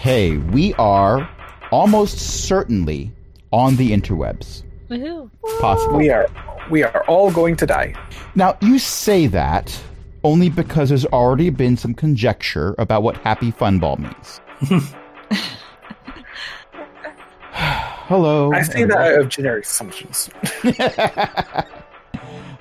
Okay, we are almost certainly on the interwebs. Woohoo. Possible. We are we are all going to die. Now, you say that only because there's already been some conjecture about what happy fun ball means. Hello. I say and that wel- out of generic assumptions.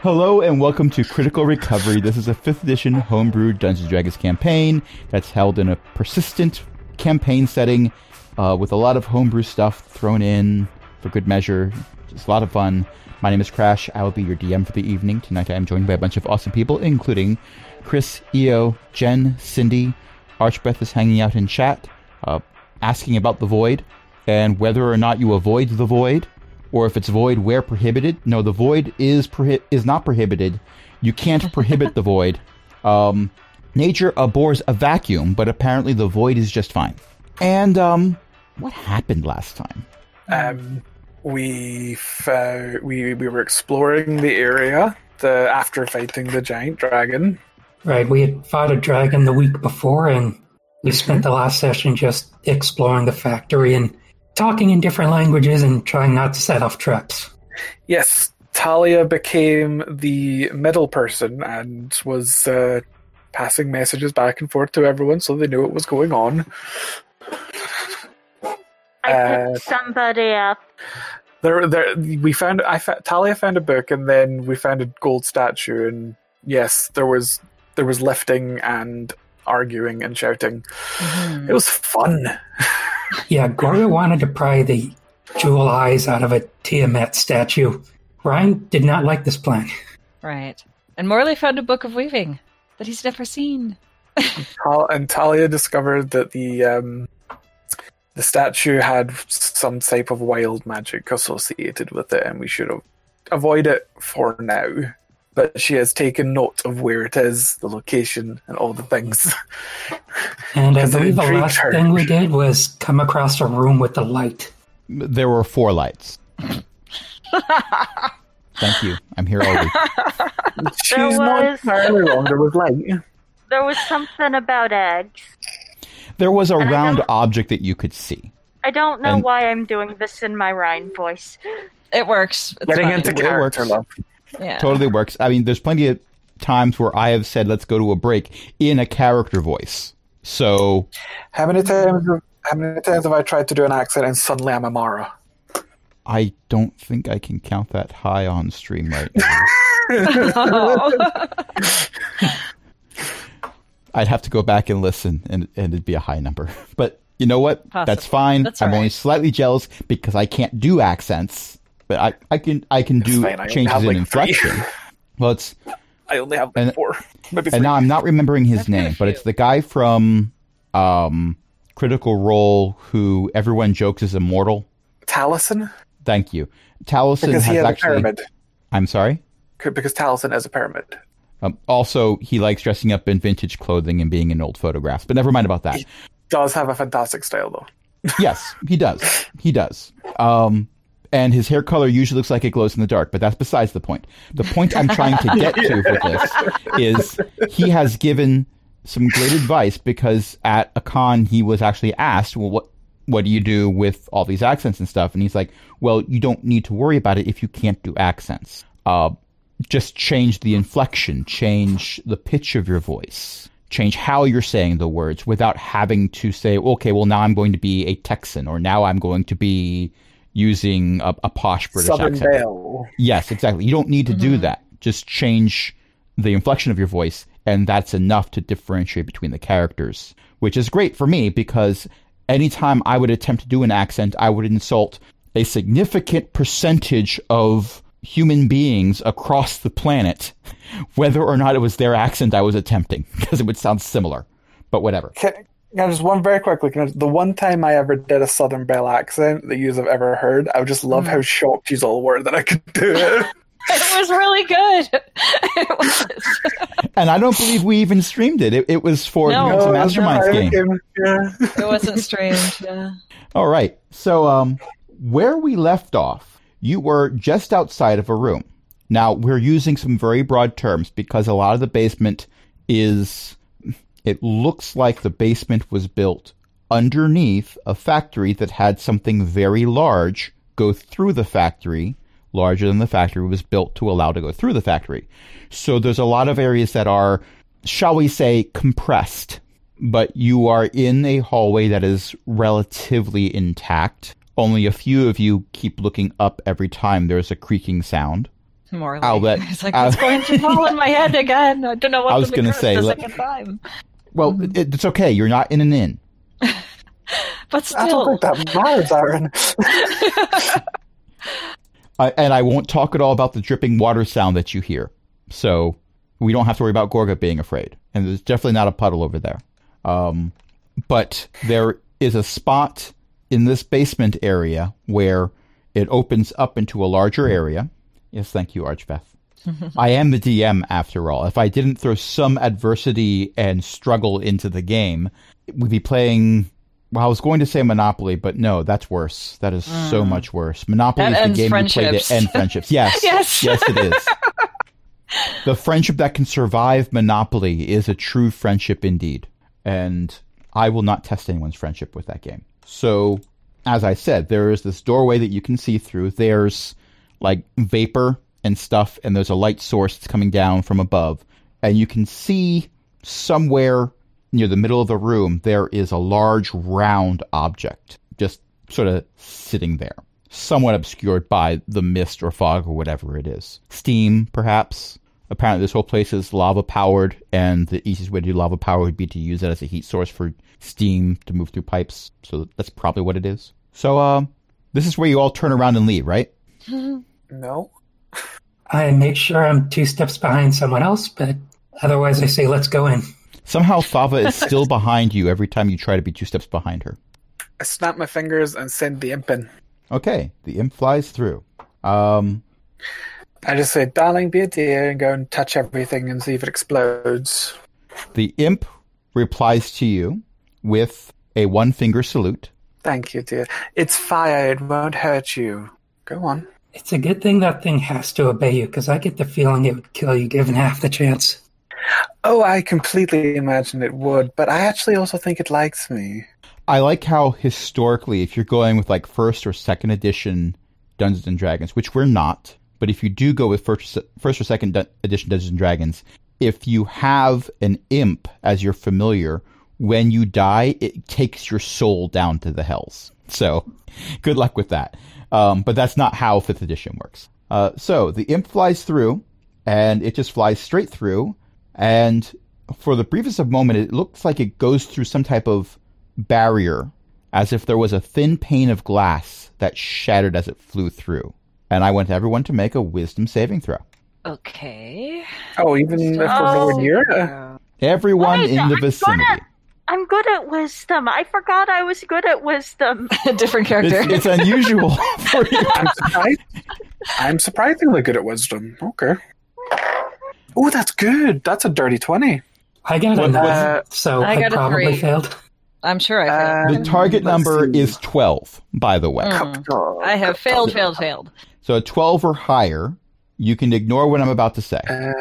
Hello and welcome to Critical Recovery. This is a 5th edition homebrew Dungeons & Dragons campaign that's held in a persistent campaign setting uh, with a lot of homebrew stuff thrown in for good measure. Just a lot of fun. My name is Crash. I will be your DM for the evening. Tonight I am joined by a bunch of awesome people, including Chris, Eo, Jen, Cindy. Archbeth is hanging out in chat, uh, asking about the void and whether or not you avoid the void or if it's void where prohibited. No, the void is prohi- is not prohibited. You can't prohibit the void. Um, nature abhors a vacuum, but apparently the void is just fine. And um, what happened last time? Um, we found, we we were exploring the area the after fighting the giant dragon. Right, we had fought a dragon the week before, and we spent the last session just exploring the factory and talking in different languages and trying not to set off traps. Yes, Talia became the middle person and was uh, passing messages back and forth to everyone so they knew what was going on. I Uh, picked somebody up. There, there, we found. I fa- Talia found a book, and then we found a gold statue. And yes, there was there was lifting and arguing and shouting. It was fun. Yeah, Gorga wanted to pry the jewel eyes out of a Tiamat statue. Rhine did not like this plan. Right. And Morley found a book of weaving that he's never seen. And Talia discovered that the um, the statue had some type of wild magic associated with it, and we should have avoid it for now. But she has taken note of where it is, the location, and all the things. And I believe the last her. thing we did was come across a room with a light. There were four lights. Thank you. I'm here all week. She's not was- entirely wrong. There was light. There was something about eggs. There was a I round object that you could see. I don't know And- why I'm doing this in my Rhine voice. It works. It's Getting fine. into It character, works. yeah. Totally works. I mean, there's plenty of times where I have said, let's go to a break in a character voice. So, How many times? Have, how many times have I tried to do an accent and suddenly I'm a Mara? I don't think I can count that high on stream right now. Oh. I'd have to go back and listen, and, and it'd be a high number. But you know what? That's fine. That's I'm all only slightly jealous because I can't do accents, but I, I can I can do fine. Changes in like, three. inflection. well, it's I only have like And- four. Maybe and now I'm not remembering his a name, but it's the guy from um, Critical Role who everyone jokes is immortal. Taliesin? Thank you. Taliesin Because he has has a actually. pyramid. I'm sorry. Because Taliesin has a pyramid. Um, also, he likes dressing up in vintage clothing and being in old photographs. But never mind about that. Does have a fantastic style though. yes, he does. He does. Um, and his hair color usually looks like it glows in the dark, but that's besides the point. The point I'm trying to get to with this is he has given some great advice because at a con he was actually asked, well, what what do you do with all these accents and stuff? And he's like, well, you don't need to worry about it if you can't do accents. Uh, just change the inflection, change the pitch of your voice, change how you're saying the words without having to say, okay, well, now I'm going to be a Texan or now I'm going to be using a, a posh British Southern accent. Belle. Yes, exactly. You don't need to do that. Just change the inflection of your voice, and that's enough to differentiate between the characters, which is great for me because anytime I would attempt to do an accent, I would insult a significant percentage of human beings across the planet, whether or not it was their accent I was attempting, because it would sound similar. But whatever. Can, can I just one very quickly? Can I, the one time I ever did a Southern Belle accent that you have ever heard, I just love hmm. how shocked you all were that I could do it. it was really good. It was. And I don't believe we even streamed it. It, it was for No. the It's a Masterminds no, game. okay, Yeah. It wasn't strange. Yeah. All right. So, um, where we left off, you were just outside of a room. Now, we're using some very broad terms because a lot of the basement is, it looks like the basement was built underneath a factory that had something very large go through the factory, larger than the factory was built to allow to go through the factory. So there's a lot of areas that are, shall we say, compressed, but you are in a hallway that is relatively intact. Only a few of you keep looking up every time there's a creaking sound. Morley. I'll let- It's like, I'll- it's going to fall in my head again. I don't know what I was gonna say, the let- second time. Well, hmm. it, it's okay. You're not in an inn. But I don't think that matters, Aaron. I, and I won't talk at all about the dripping water sound that you hear. So we don't have to worry about Gorga being afraid. And there's definitely not a puddle over there. Um, but there is a spot in this basement area where it opens up into a larger area. Yes, thank you, Archbeth. I am the DM after all. If I didn't throw some adversity and struggle into the game, we'd be playing. Well, I was going to say Monopoly, but no, that's worse. That is so mm. much worse. Monopoly That is the game you play to end friendships. Yes. Yes. Yes, it is. the friendship that can survive Monopoly is a true friendship indeed. And I will not test anyone's friendship with that game. So, as I said, there is this doorway that you can see through. There's like vapor and stuff, and there's a light source that's coming down from above. And you can see somewhere near the middle of the room, there is a large round object just sort of sitting there, somewhat obscured by the mist or fog or whatever it is. Steam, perhaps. Apparently, this whole place is lava powered, and the easiest way to do lava power would be to use it as a heat source for steam to move through pipes. So that's probably what it is. So, uh, this is where you all turn around and leave, right? No. I make sure I'm two steps behind someone else, but otherwise I say let's go in. Somehow, Thava is still behind you every time you try to be two steps behind her. I snap my fingers and send the imp in. Okay, the imp flies through. Um, I just say, darling, be a dear, and go and touch everything and see if it explodes. the imp replies to you with a one finger salute. Thank you, dear. It's fire, it won't hurt you. Go on. It's a good thing that thing has to obey you, because I get the feeling it would kill you given half the chance. Oh, I completely imagine it would, but I actually also think it likes me. I like how historically, if you're going with like first or second edition Dungeons and Dragons, which we're not, but if you do go with first, first or second edition Dungeons and Dragons, if you have an imp as your familiar, when you die, it takes your soul down to the hells. So, good luck with that. Um, but that's not how fifth edition works. Uh, so the imp flies through, and it just flies straight through, and for the briefest of moment, it looks like it goes through some type of barrier, as if there was a thin pane of glass that shattered as it flew through. And I want everyone to make a wisdom saving throw. Okay. Oh, even if we're nowhere oh, near? Everyone Wait, in I'm the good vicinity. at- I'm good at wisdom. I forgot I was good at wisdom. A different character. It's, it's unusual for you. I'm surprised. I'm surprisingly good at wisdom. Okay. Oh, that's good. That's a dirty 20. I got a nine, uh, so I I, got a probably three. failed. I'm sure I failed. The target number see. is 12, by the way. Mm. I have failed, failed, failed. So a 12 or higher, you can ignore what I'm about to say Uh,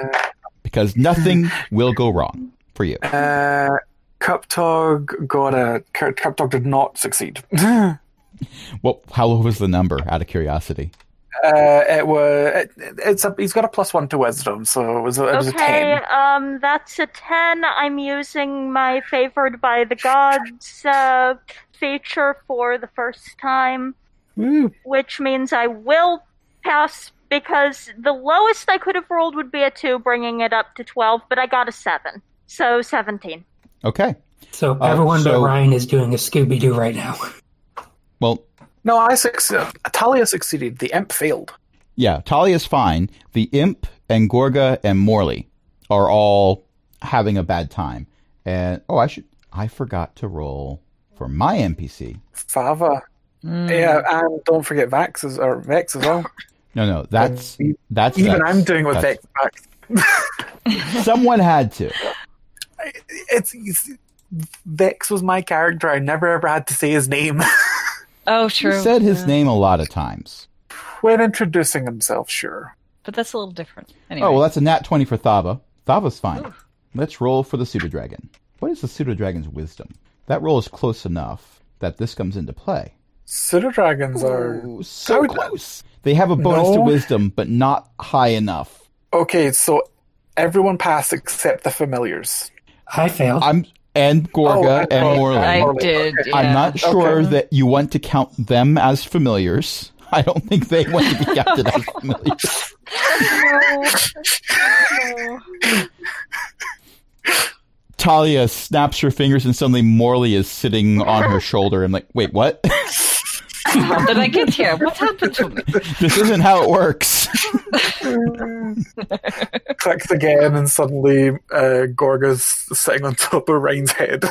because nothing will go wrong for you. uh, Cuptog got a. Cuptog did not succeed. Well, how low was the number out of curiosity? It was. It, it's a, he's got a plus one to wisdom, so it was a, it was a Okay, 10. um, that's a 10. I'm using my favored by the gods uh, feature for the first time, Woo. which means I will pass because the lowest I could have rolled would be a 2, bringing it up to 12, but I got a 7. So 17. Okay. So Uh, everyone so- but Rhine is doing a Scooby Doo right now. Well, No, I succeeded. Talia succeeded. The imp failed. yeah, Talia's fine. The imp and Gorga and Morley are all having a bad time. And oh, I should I forgot to roll for my NPC. Thava. Mm. Yeah, and don't forget Vax as, or Vex as well. No, no, that's that's Even Vex. I'm doing with Vex. Vax. Someone had to. It's, it's Vex was my character. I never ever had to say his name Oh, true. He said his Yeah. name a lot of times. when introducing himself. Sure. But that's a little different. Anyway. Oh well, that's a nat twenty for Thava. Thava's fine. Let's roll for the pseudo dragon. What is the pseudo dragon's wisdom? That roll is close enough that this comes into play. Pseudo dragons are so How- close. They have a bonus to wisdom, but not high enough. okay. So everyone passed except the familiars. I failed. I'm and oh, Gorga Oh, and thought- Morley. I Morley, did. okay. Yeah. I'm not sure Okay. that you want to count them as familiars. I don't think they want to be counted as familiars. No. Talia snaps her fingers and suddenly Morley is sitting on her shoulder. I'm like, wait, what? How did I get here? What happened to me? this isn't how it works. Clicks again, and suddenly uh, Gorga's sitting on top of Ryan's head.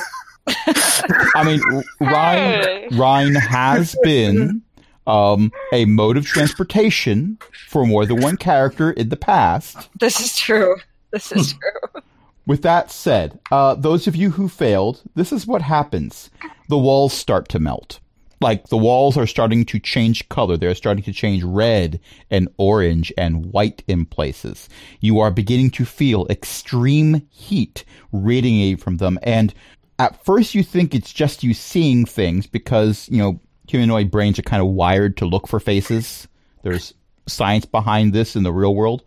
I mean, R- Rhine, Hey. Rhine has been um, a mode of transportation for more than one character in the past. This is true. This is true. With that said, uh, those of you who failed, this is what happens. The walls start to melt. Like the walls are starting to change color. They're starting to change red and orange and white in places. You are beginning to feel extreme heat radiating from them. And at first you think it's just you seeing things because, you know, humanoid brains are kind of wired to look for faces. There's science behind this in the real world.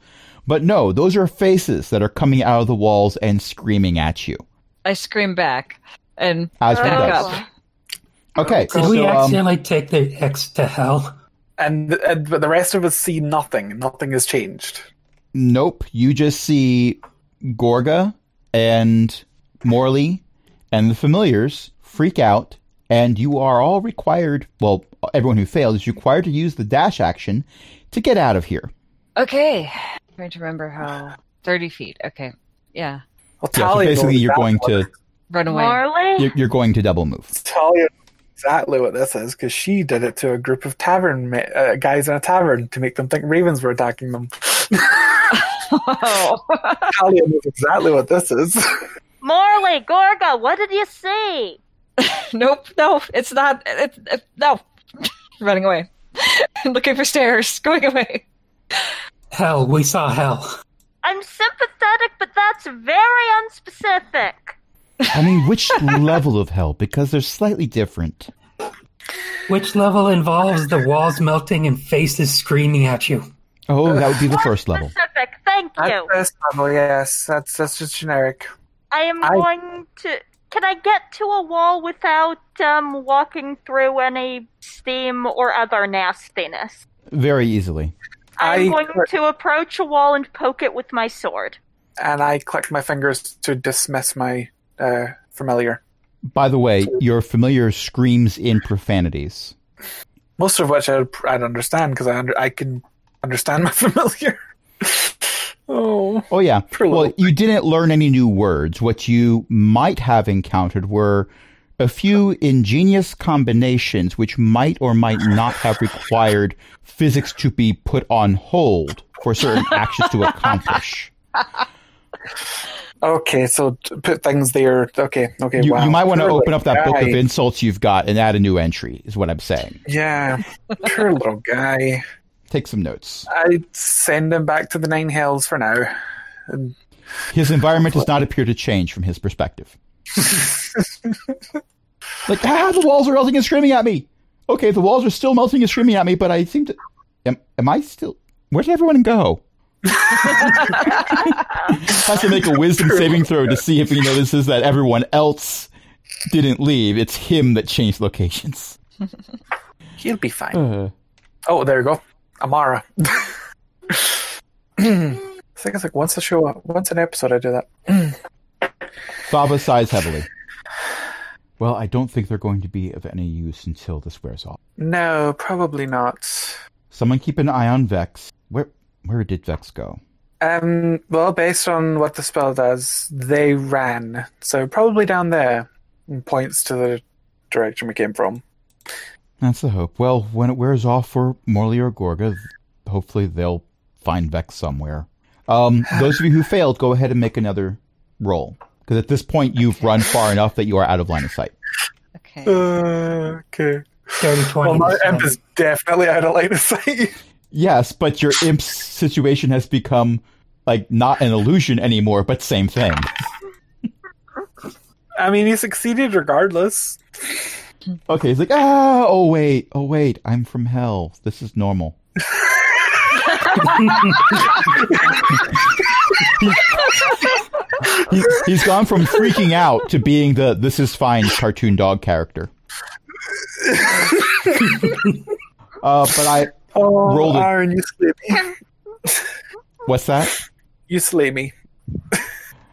But no, those are faces that are coming out of the walls and screaming at you. I scream back and As back up. Okay, Did we so um, accidentally take the X to hell? And, and but the rest of us see nothing. Nothing has changed. nope, you just see Gorga and Morley and the familiars freak out, and you are all required. Well, everyone who failed is required to use the dash action to get out of here. Okay. I'm trying to remember how. 30 feet. Okay. Yeah. Well, Yeah, so Talia basically, you're going exactly to Run away. Morley? you're, you're going to double move. what- Talia knows exactly what this is because she did it to a group of tavern ma- uh, guys in a tavern to make them think ravens were attacking them. Oh. Talia knows exactly what this is. Morley, Gorga, what did you see? nope. No, it's not. It, it, no. Running away. Looking for stairs. Going away. Hell, we saw hell. I'm sympathetic, but that's very unspecific. I mean, which level of hell? Because they're slightly different. Which level involves the walls melting and faces screaming at you? Oh, that would be the first level. Specific, thank That's you. this level, yes. That's that's just generic. I am I- going to. Can I get to a wall without um, walking through any steam or other nastiness? Very easily. I'm I going to approach a wall and poke it with my sword. and I click my fingers to dismiss my uh, familiar. By the way, your familiar screams in profanities. Most of which I'd, I'd understand because I under, I can understand my familiar. oh, Oh yeah. Well, you didn't learn any new words. What you might have encountered were a few ingenious combinations which might or might not have required physics to be put on hold for certain actions to accomplish. okay. So put things there. Okay, okay. You, wow. you might want to open up that little book of insults you've got and add a new entry, is what I'm saying. Yeah, poor little guy. Take some notes. I send him back to the nine hells for now. His environment does not appear to change from his perspective. like, ah, the walls are melting and screaming at me. Okay, the walls are still melting and screaming at me, but I seem to. Am, am I still. Where did everyone go? Has to make a wisdom saving throw to see if he notices that everyone else didn't leave. It's him that changed locations. he'll be fine. Uh, Oh, there you go. Amara. I think it's like once a show, once an episode, I do that. Thava sighs heavily. Well, I don't think they're going to be of any use until this wears off. No, probably not. Someone keep an eye on Vex. Where where did Vex go? Um, well, based on what the spell does, they ran. So probably down there. And points to the direction we came from. That's the hope. Well, when it wears off for Morley or Gorga, hopefully they'll find Vex somewhere. Um, those of you who failed, go ahead and make another roll. Because at this point, you've run far enough that you are out of line of sight. Okay. Uh, okay. 30, 20. Well, my imp is definitely out of line of sight. Yes, but your imp's situation has become like not an illusion anymore, but same thing. I mean, he succeeded regardless. Okay, he's like, ah, oh wait, oh wait, I'm from hell. This is normal. He, he's gone from freaking out to being the this is fine cartoon dog character. uh, but I Oh, Rolled it. Aaron, you slay me. what's that? You slay me.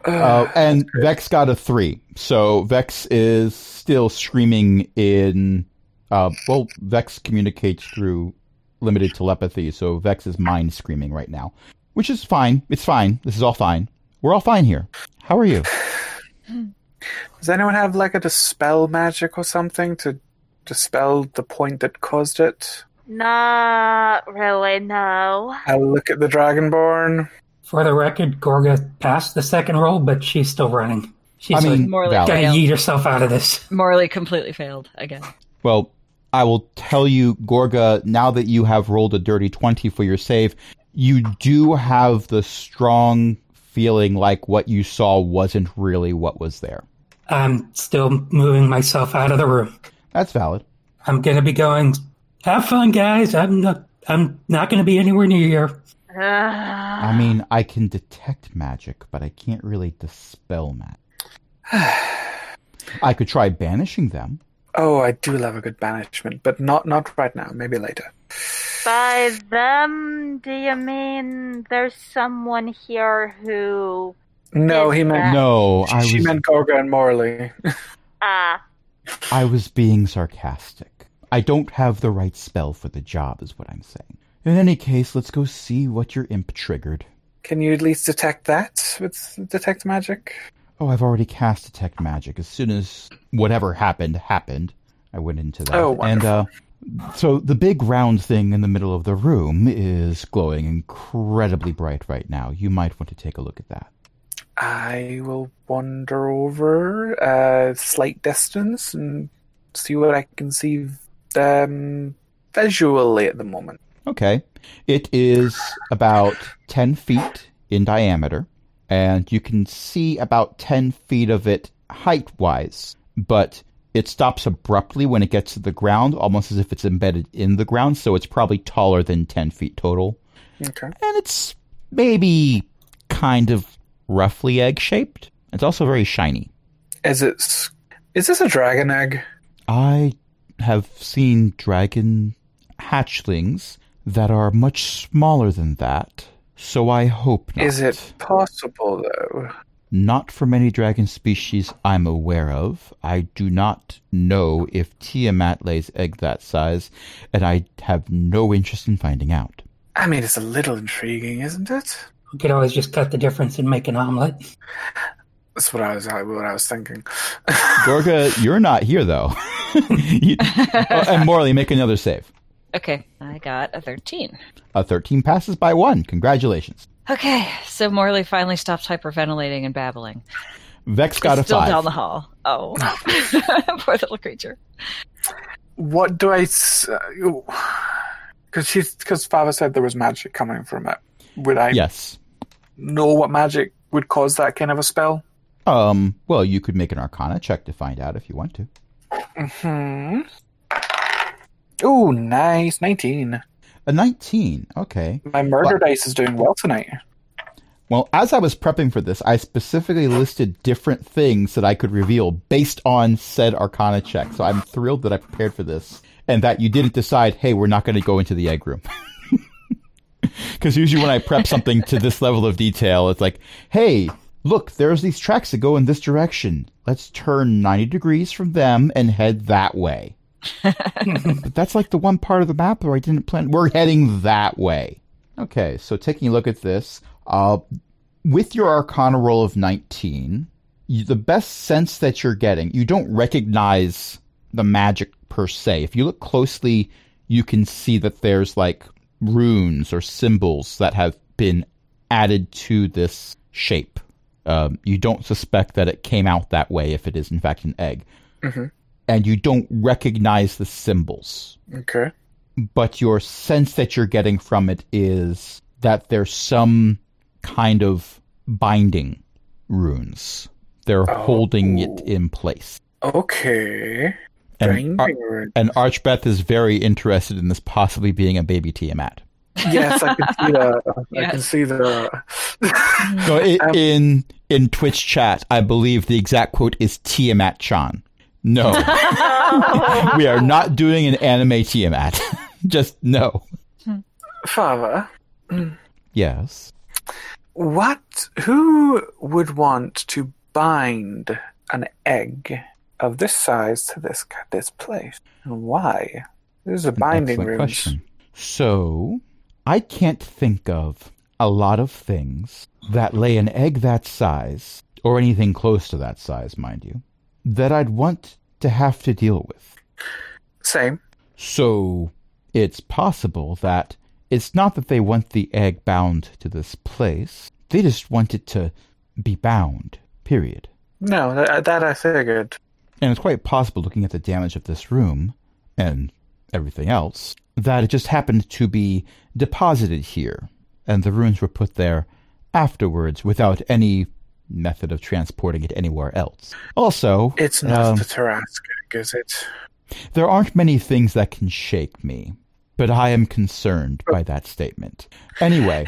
Uh, and Vex got a three, so Vex is still screaming in. Uh, well, Vex communicates through limited telepathy, so Vex is mind screaming right now, which is fine. It's fine. This is all fine. We're all fine here. How are you? Does anyone have like a dispel magic or something to dispel the point that caused it? Not really, no. I look at the Dragonborn. For the record, Gorga passed the second roll, but she's still running. She's I mean, like, Morley valid. gotta failed. yeet herself out of this. Morley completely failed again. Well, I will tell you, Gorga, now that you have rolled a dirty 20 for your save, you do have the strong feeling like what you saw wasn't really what was there. I'm still moving myself out of the room. That's valid. I'm gonna be going. Have fun, guys. I'm not. I'm not gonna be anywhere near here. I mean, I can detect magic, but I can't really dispel magic. I could try banishing them. Oh, I do love a good banishment, but not not right now. Maybe later. By them, do you mean there's someone here who. No, he meant No, I she was meant Gorga and Morley. Ah, I was being sarcastic. I don't have the right spell for the job, is what I'm saying. In any case, let's go see what your imp triggered. Can you at least detect that with detect magic? Oh, I've already cast detect magic. As soon as whatever happened happened, I went into that. Oh, and uh, so the big round thing in the middle of the room is glowing incredibly bright right now. You might want to take a look at that. I will wander over a slight distance and see what I can see um, visually at the moment. Okay. It is about 10 feet in diameter, and you can see about 10 feet of it height wise, but it stops abruptly when it gets to the ground, almost as if it's embedded in the ground, so it's probably taller than 10 feet total. Okay. And it's maybe kind of roughly egg shaped. It's also very shiny. Is it? Is this a dragon egg? I have seen dragon hatchlings that are much smaller than that, so I hope not. Is it possible though? Not for many dragon species I'm aware of. I do not know if Tiamat lays egg that size, and I have no interest in finding out. I mean, it's a little intriguing, isn't it? We could always just cut the difference and make an omelet. That's what I was what I was thinking. Gorga, you're not here though. You- oh, and Morley, make another save. Okay, I got a 13. A 13 passes by one. Congratulations. Okay, so Morley finally stops hyperventilating and babbling. Vex got a Still five. down the hall. Oh, poor little creature. what do I? Because uh, she, because Thava said there was magic coming from it. Would I Yes. know what magic would cause that kind of a spell? Um. Well, you could make an Arcana check to find out if you want to. Hmm. Oh, nice, nineteen. A 19. Okay. My murder dice is doing well tonight. Well, as I was prepping for this, I specifically listed different things that I could reveal based on said Arcana check. So I'm thrilled that I prepared for this and that you didn't decide, hey, we're not going to go into the egg room. Because usually when I prep something to this level of detail, it's like, hey, look, there's these tracks that go in this direction. Let's turn 90 degrees from them and head that way. but that's like the one part of the map where I didn't plan. We're heading that way. Okay, so taking a look at this, uh, with your Arcana roll of 19, you, the best sense that you're getting, you don't recognize the magic per se. If you look closely, you can see that there's like runes or symbols that have been added to this shape. Um, you don't suspect that it came out that way if it is in fact an egg. And you don't recognize the symbols Okay. but your sense that you're getting from it is that there's some kind of binding runes They're holding it in place. Okay. And, Ar- and Archbeth is very interested in this possibly being a baby Tiamat. Yes, I can see the. I can see the. No, i Um, in in Twitch chat, I believe the exact quote is Tiamat Chan. No, we are not doing an anime Tiamat. Just no. Father, Yes. what? Who would want to bind an egg of this size to this this place, and why? is a binding Excellent runes. question. So, I can't think of a lot of things that lay an egg that size, or anything close to that size, mind you, that I'd want to have to deal with. Same. So, it's possible that it's not that they want the egg bound to this place, they just want it to be bound, period. No, that, uh, that I figured. And it's quite possible, looking at the damage of this room and everything else, that it just happened to be deposited here, and the runes were put there afterwards without any method of transporting it anywhere else. Also, It's not um, the Tarrasque egg, is it? there aren't many things that can shake me, but I am concerned by that statement. Anyway,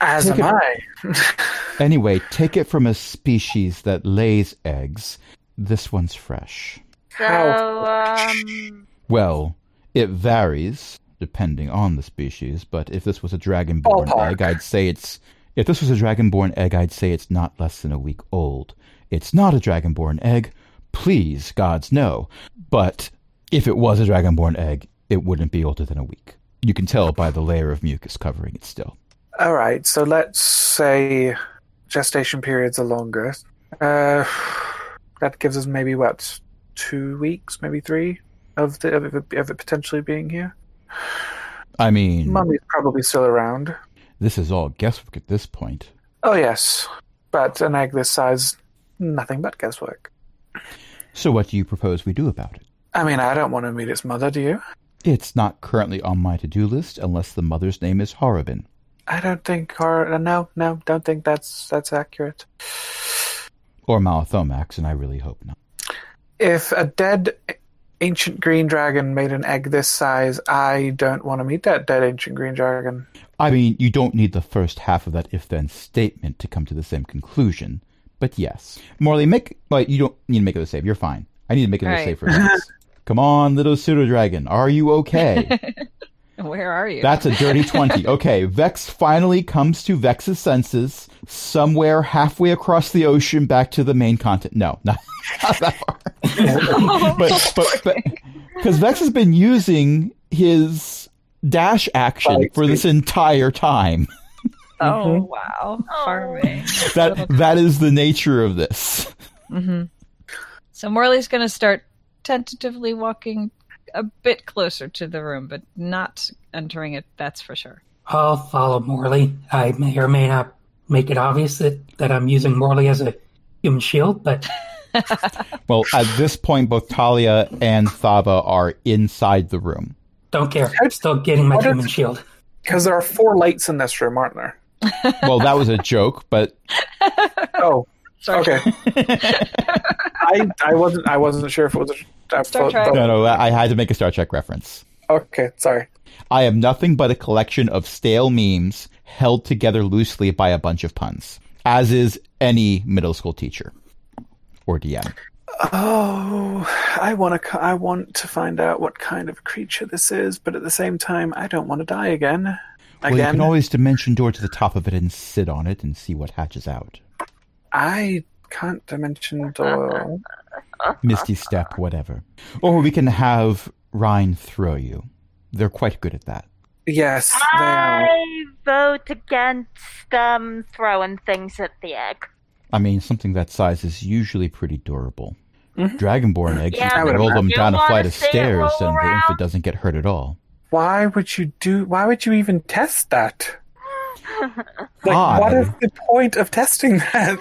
As take am it- I. anyway, take it from a species that lays eggs. This one's fresh. So, um, Well, it varies depending on the species, but if this was a dragonborn Ballpark. egg, I'd say it's if this was a dragonborn egg, I'd say it's not less than a week old. It's not a dragonborn egg. Please, gods, no. But if it was a dragonborn egg, it wouldn't be older than a week. You can tell by the layer of mucus covering it still. All right, so let's say gestation periods are longer. Uh, that gives us maybe what two weeks, maybe three of the of it, of it potentially being here. I mean, Mummy's probably still around. this is all guesswork at this point. Oh yes, but an egg this size, nothing but guesswork. So what do you propose we do about it? I mean, I don't want to meet its mother. Do you? It's not currently on my to-do list unless the mother's name is Horribin. I don't think, or uh, no, no, don't think that's that's accurate. Or Malathomax, and I really hope not. If a dead ancient green dragon made an egg this size, I don't want to meet that dead ancient green dragon. I mean, you don't need the first half of that if-then statement to come to the same conclusion. But yes. Morley, make... Well, you don't need to make it a save. You're fine. I need to make it a Right. save for Vex. Come on, little pseudo-dragon. Are you okay? Where are you? That's a dirty 20. Okay, Vex finally comes to Vex's senses somewhere halfway across the ocean back to the main continent. No, not, not that far. but, but, but, because Vex has been using his dash action Body for this entire time. oh wow, far away. That that is the nature of this. hmm So Morley's going to start tentatively walking a bit closer to the room, but not entering it. That's for sure. I'll follow Morley. I may or may not make it obvious that, that I'm using Morley as a human shield, but Well, at this point, both Talia and Thava are inside the room. don't care. I'm still getting my What if- human shield. Because there are four lights in this room, aren't there? Well, that was a joke, but Oh, Sorry. okay. I I wasn't I wasn't sure if it was. A, I Star Trek. no, no, I had to make a Star Trek reference. Okay, sorry. I am nothing but a collection of stale memes held together loosely by a bunch of puns, as is any middle school teacher or DM. Oh, I want to. I want to find out what kind of creature this is, but at the same time, I don't want to die again. Well, you can always dimension door to the top of it and sit on it and see what hatches out. I can't dimension door. Misty step, whatever. Or we can have Rhine throw you. They're quite good at that. Yes, they are. I vote against um, throwing things at the egg. I mean, something that size is usually pretty durable. Mhm. Dragonborn eggs, Yeah, you but can roll them down a flight of stairs roll and the around? infant doesn't get hurt at all. Why would you do? Why would you even test that? Like, what is the point of testing that?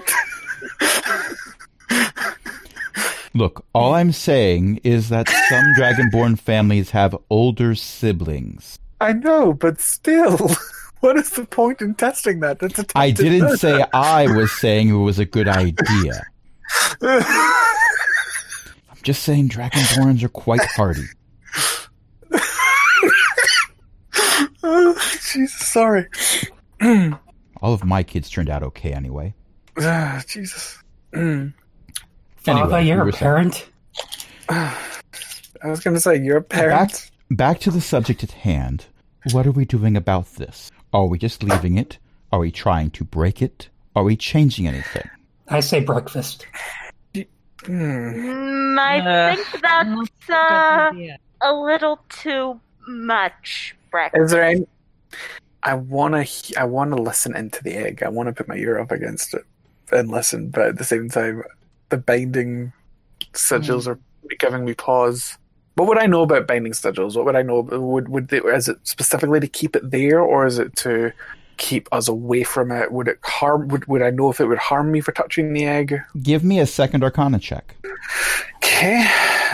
Look, all I'm saying is that some Dragonborn families have older siblings. I know, but still, what is the point in testing that? That's a I didn't murder. say I was saying it was a good idea. I'm just saying, dragonborns are quite hardy. oh, Jesus, sorry. All of my kids turned out okay anyway. Ah, Jesus. Mm. Father, Anyway, you you're were a saying- parent. I was going to say, you're a parent. Back, back to the subject at hand. What are we doing about this? Are we just leaving it? Are we trying to break it? Are we changing anything? I say breakfast. Mm. I Uh, think that's a uh, a little too much breakfast. Is there any? I want to. I want to listen into the egg. I want to put my ear up against it and listen, but at the same time, the binding sigils are giving me pause. What would I know about binding sigils? What would I know? Would would they, is it specifically to keep it there, or is it to keep us away from it? Would it harm? Would would I know if it would harm me for touching the egg? Give me a second arcana check. Okay,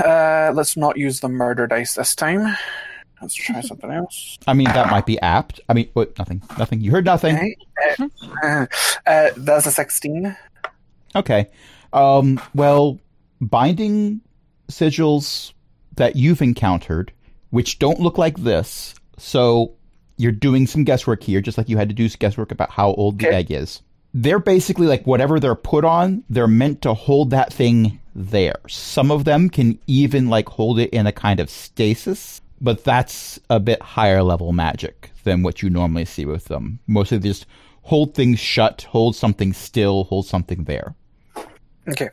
uh, let's not use the murder dice this time. Let's try something else. I mean, that might be apt. I mean, what? Nothing. Nothing. You heard nothing. Okay. Uh, uh, that's a sixteen. Okay. Um, well, binding sigils that you've encountered, which don't look like this, so you're doing some guesswork here, just like you had to do guesswork about how old the Okay. egg is. They're basically like whatever they're put on, they're meant to hold that thing there. Some of them can even like hold it in a kind of stasis, but that's a bit higher level magic than what you normally see with them. Mostly they just hold things shut, hold something still, hold something there. Okay.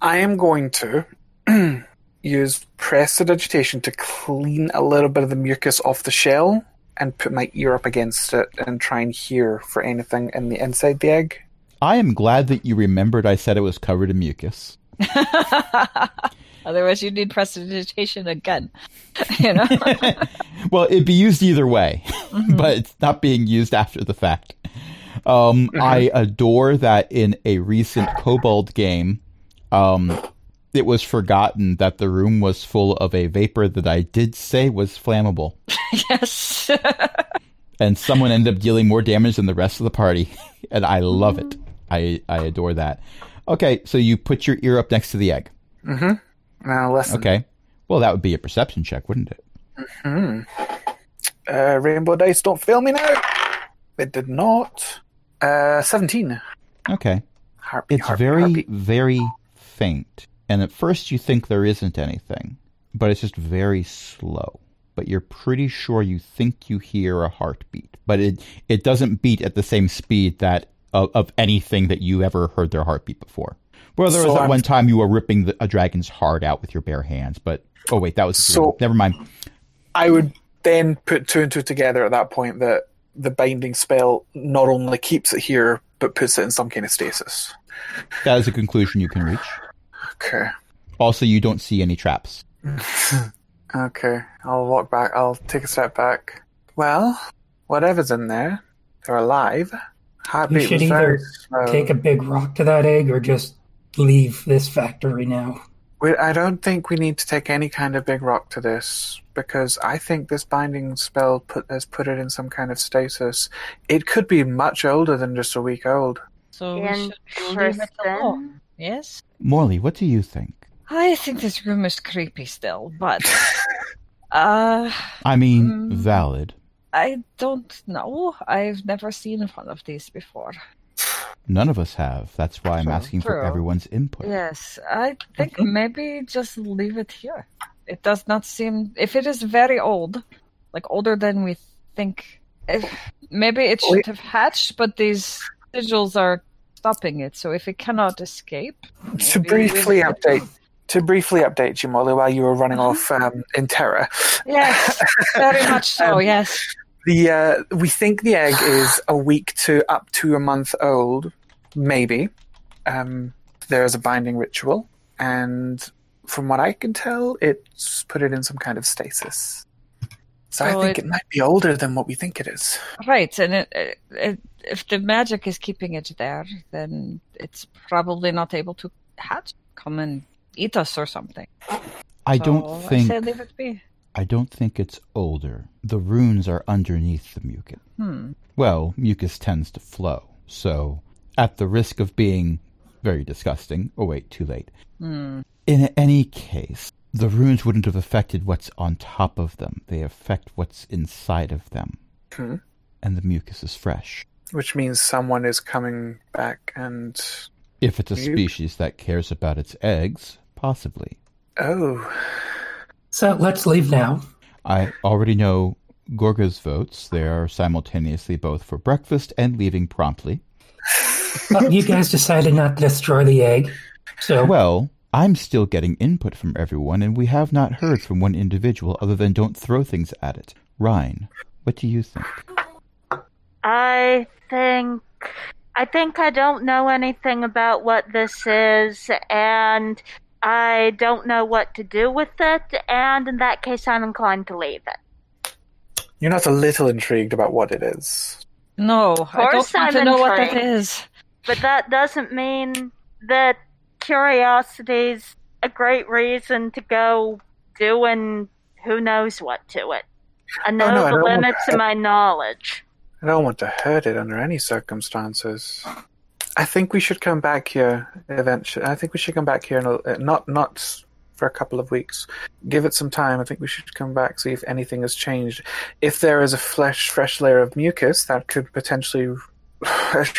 I am going to use prestidigitation to clean a little bit of the mucus off the shell and put my ear up against it and try and hear for anything in the inside the egg. I am glad that you remembered I said it was covered in mucus. Otherwise, you'd need prestidigitation again. you know? Well, it'd be used either way, but it's not being used after the fact. Um, I adore that in a recent Kobold game, um, it was forgotten that the room was full of a vapor that I did say was flammable, yes. and someone ended up dealing more damage than the rest of the party, and I love it. I I adore that. Okay, so you put your ear up next to the egg. Now listen. Okay, well that would be a perception check, wouldn't it? Uh, rainbow dice, don't fail me now. It did not. Uh, 17. Okay. Heartbeat, It's heartbeat, very, heartbeat. very faint. And at first you think there isn't anything, but it's just very slow. But you're pretty sure you think you hear a heartbeat, but it it doesn't beat at the same speed that of, of anything that you ever heard their heartbeat before. Well, there was So that I'm- one time you were ripping the, a dragon's heart out with your bare hands, but oh wait, that was So- never mind. I would then put two and two together at that point that the binding spell not only keeps it here, but puts it in some kind of stasis. That is a conclusion you can reach. Okay. Also, you don't see any traps. Okay. I'll walk back. I'll take a step back. Well, whatever's in there, they're alive. You Heartbeat should was very either slow. take a big rock to that egg or just leave this factory now. We, I don't think we need to take any kind of big rock to this because I think this binding spell put has put it in some kind of stasis. It could be much older than just a week old. So we should leave it alone. Interesting. Yes? Morley, what do you think? I think this room is creepy still, but uh I mean, Mm. valid. I don't know. I've never seen one of these before. None of us have. That's why I'm True, asking for everyone's input. Yes, I think maybe just leave it here. It does not seem if it is very old, like older than we think. If, maybe it should have hatched, but these sigils are stopping it. So if it cannot escape, To briefly leave it update, to briefly update you, Morley, while you were running off um, in terror, Yes, very much so. Um, yes. The uh, we think the egg is a week to up to a month old, maybe. Um, there's a binding ritual, and from what I can tell, it's put it in some kind of stasis. So I think it- it might be older than what we think it is. Right, and it, it, it, if the magic is keeping it there, then it's probably not able to hatch, come and eat us or something. I So don't I think say leave it be. I don't think it's older. The runes are underneath the mucus. Hmm. Well, mucus tends to flow, so at the risk of being very disgusting. Oh wait, too late. Hmm. In any case, the runes wouldn't have affected what's on top of them. They affect what's inside of them. Hmm. And the mucus is fresh. Which means someone is coming back and. If it's a species that cares about its eggs, possibly. Oh. So let's leave now. I already know Gorga's votes. They are simultaneously both for breakfast and leaving promptly. But you guys decided not to destroy the egg. So Well, I'm still getting input from everyone, and we have not heard from one individual other than don't throw things at it. Ryan, what do you think? I think I think I don't know anything about what this is and I don't know what to do with it and in that case I'm inclined to leave it. You're not a little intrigued about what it is. No, I don't course want to I'm know what that intrigued. But that doesn't mean that curiosity's a great reason to go doing who knows what to it. I oh, know no, I the don't limits of my knowledge. I don't want to hurt it under any circumstances. I think we should come back here eventually. I think we should come back here, in a, uh, not not for a couple of weeks. Give it some time. I think we should come back see if anything has changed. If there is a fresh fresh layer of mucus, that could potentially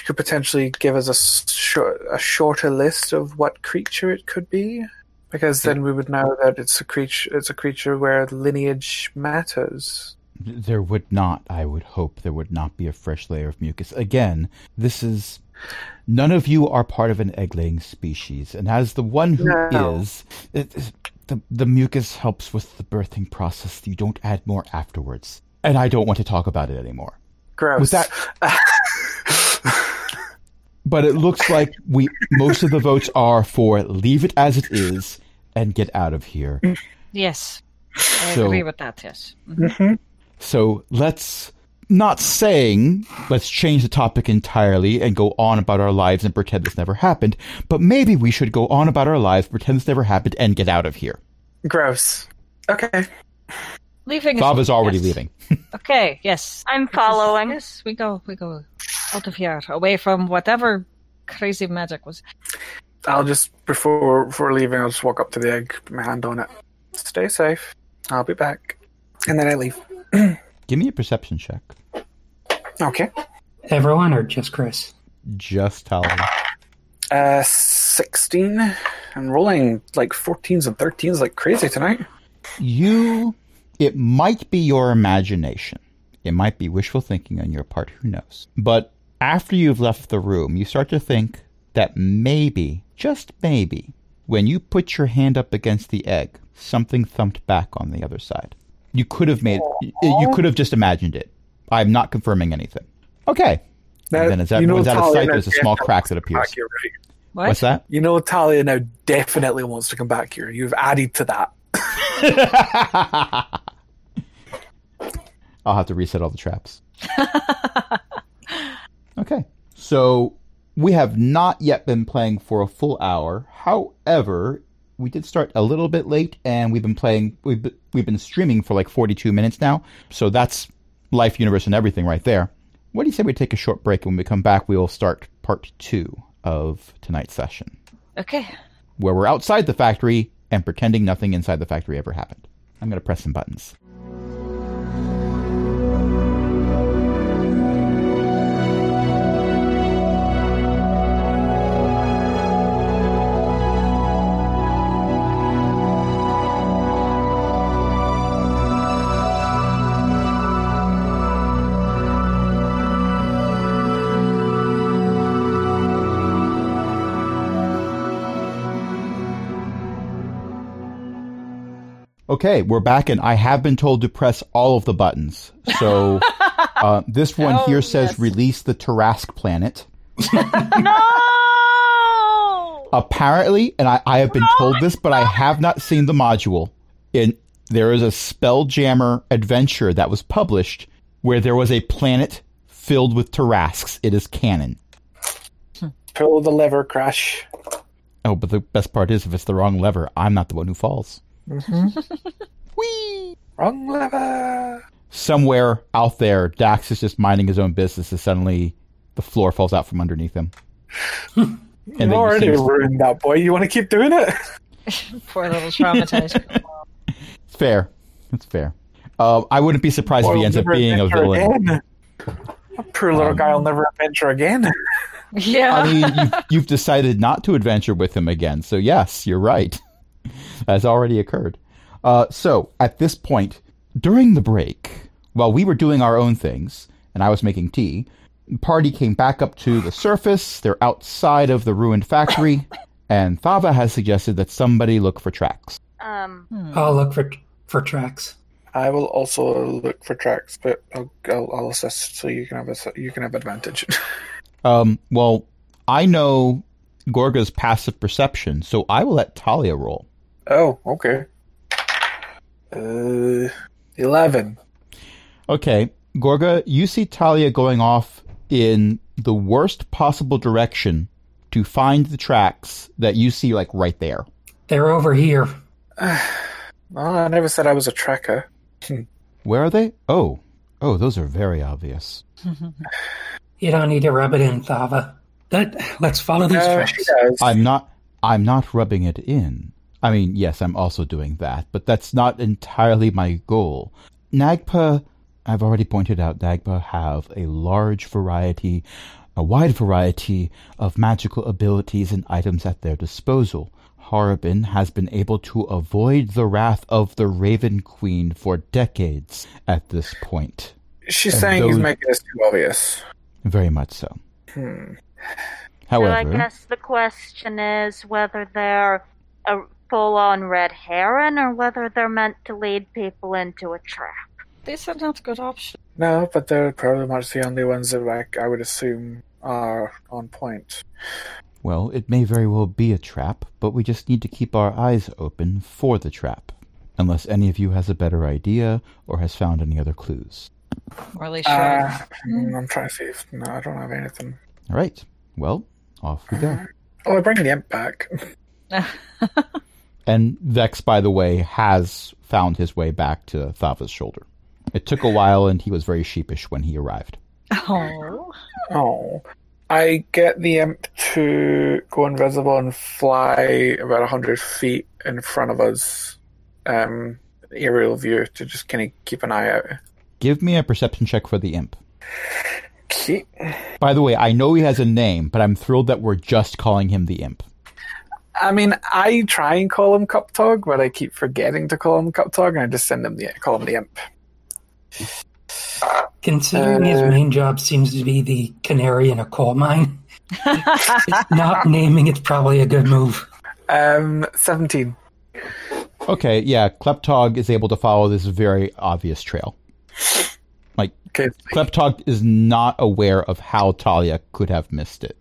could potentially give us a short, a shorter list of what creature it could be. Because then we would know that it's a creature. It's a creature where lineage matters. There would not, I would hope, there would not be a fresh layer of mucus. Again, this is. None of you are part of an egg laying species, and as the one who No. is, it, the, the mucus helps with the birthing process. You don't add more afterwards. And I don't want to talk about it anymore. Gross. With that, but it looks like we most of the votes are for leave it as it is and get out of here. Yes, I So- agree with that. Yes. Mm-hmm. Mm-hmm. So let's not saying let's change the topic entirely and go on about our lives and pretend this never happened, but maybe we should go on about our lives, pretend this never happened, and get out of here. Gross. Okay. Leaving. Bob is- Thava's already yes. leaving. Okay. Yes. I'm following. Yes, we go. We go out of here, away from whatever crazy magic was. I'll just before before leaving, I'll just walk up to the egg, put my hand on it. Stay safe. I'll be back, and then I leave. Give me a perception check. Okay. everyone or just Chris? Just tell me. Uh, sixteen. I'm rolling like 14s and 13s like crazy tonight. You, it might be your imagination. It might be wishful thinking on your part, who knows? But after you've left the room, you start to think that maybe, just maybe, when you put your hand up against the egg, something thumped back on the other side. You could have made, you could have just imagined it. I'm not confirming anything. Okay. And then as everyone's out of Talia sight, now there's a small definitely crack that wants appears. here, right? What? What's that? You know, Talia now definitely wants to come back here. You've added to that. I'll have to reset all the traps. okay. So we have not yet been playing for a full hour. However, we did start a little bit late and we've been playing we've we've been streaming for like 42 minutes now. So that's life universe and everything right there. What do you say we take a short break and when we come back we will start part 2 of tonight's session Okay. where we're outside the factory and pretending nothing inside the factory ever happened. I'm going to press some buttons. Okay, we're back, and I have been told to press all of the buttons. So uh, this one Oh, here says yes. release the Tarrasque planet. No! Apparently, and I, I have been told this, but I have not seen the module. In there is a Spelljammer adventure that was published where there was a planet filled with Tarrasques. It is canon. Pull the lever, crash. Oh, but the best part is, if it's the wrong lever, I'm not the one who falls. Whee! Wrong lever. Somewhere out there, Dax is just minding his own business, and suddenly the floor falls out from underneath him. And You've then you already seem- ruined that boy. You want to keep doing it? Poor little traumatized. It's fair. It's fair. Uh, I wouldn't be surprised if he ends up being a villain. again. Poor little Um, guy will never adventure again. yeah. I mean, you've, you've decided not to adventure with him again, so yes, you're right. That's already occurred. Uh, so, at this point, during the break, while we were doing our own things, and I was making tea, the party came back up to the surface. They're outside of the ruined factory, and Thava has suggested that somebody look for tracks. Um, I'll look for for tracks. I will also look for tracks, but I'll, I'll, I'll assist so you can have a, you can have advantage. Um, well, I know Gorga's passive perception, so I will let Talia roll. Oh, okay. Uh, eleven. Okay, Gorga, you see Talia going off in the worst possible direction to find the tracks that you see, like right there. They're over here. Well, I never said I was a tracker. Where are they? Oh, oh, those are very obvious. You don't need to rub it in, Thava. Let, let's follow these No, tracks. she does. I'm not. I'm not rubbing it in. I mean, yes, I'm also doing that, but that's not entirely my goal. Nagpa, I've already pointed out, Nagpa have a large variety, a wide variety of magical abilities and items at their disposal. Harabin has been able to avoid the wrath of the Raven Queen for decades at this point. She's and saying he's making this too obvious. Very much so. Hmm. so I guess the question is whether they're a full-on red heron or whether they're meant to lead people into a trap. These are not good options. No, but they're probably much the only ones that like, I would assume are on point. Well, it may very well be a trap, but we just need to keep our eyes open for the trap. Unless any of you has a better idea or has found any other clues. Morley sure. Uh, mm, I'm trying to see if no, I don't have anything. All right. Well, off we go. Oh, I bring the imp back. And Vex, by the way, has found his way back to Thava's shoulder. It took a while, and he was very sheepish when he arrived. oh. Oh. I get the imp to go invisible and fly about a 100 feet in front of us. Um, aerial view to just kind of keep an eye out. Give me a perception check for the imp. Okay. By the way, I know he has a name, but I'm thrilled that we're just calling him the imp. I mean, I try and call him Kleptog, but I keep forgetting to call him Kleptog, and I just send him the call him the imp. Considering his Uh, main job seems to be the canary in a coal mine, not naming it's probably a good move. Um, 17. Okay, yeah, Kleptog is able to follow this very obvious trail. Like, Okay. Kleptog is not aware of how Talia could have missed it.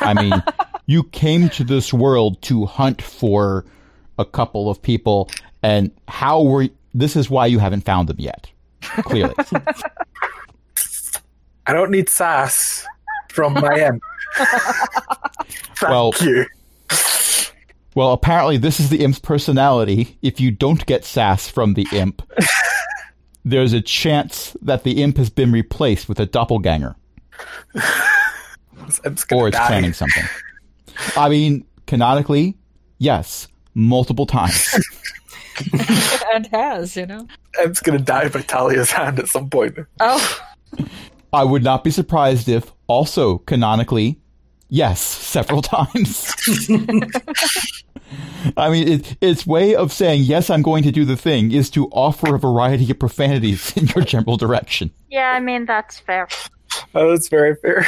I mean, you came to this world to hunt for a couple of people, and how were this is why you haven't found them yet. Clearly. I don't need sass from my imp. Thank Well- you. well, apparently this is the imp's personality. If you don't get sass from the imp, there's a chance that the imp has been replaced with a doppelganger. This imp's gonna or it's die. planning something. I mean, canonically, yes, multiple times. and has, you know. Imp's gonna die by Talia's hand at some point. Oh. I would not be surprised if also canonically, yes, several times. I mean, it, its way of saying yes, I'm going to do the thing is to offer a variety of profanities in your general direction. Yeah, I mean that's fair. Oh, that's very fair.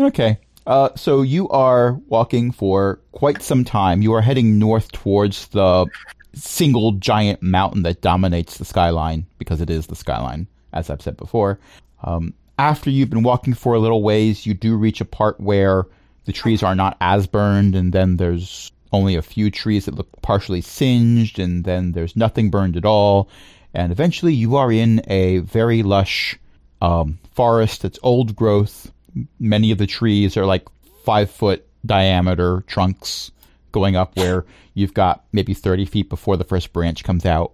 Okay. Uh, so you are walking for quite some time. You are heading north towards the single giant mountain that dominates the skyline because it is the skyline, as I've said before. Um, after you've been walking for a little ways, you do reach a part where the trees are not as burned, and then there's only a few trees that look partially singed, and then there's nothing burned at all. And eventually, you are in a very lush um, forest that's old growth. Many of the trees are like five foot diameter trunks going up, where you've got maybe 30 feet before the first branch comes out.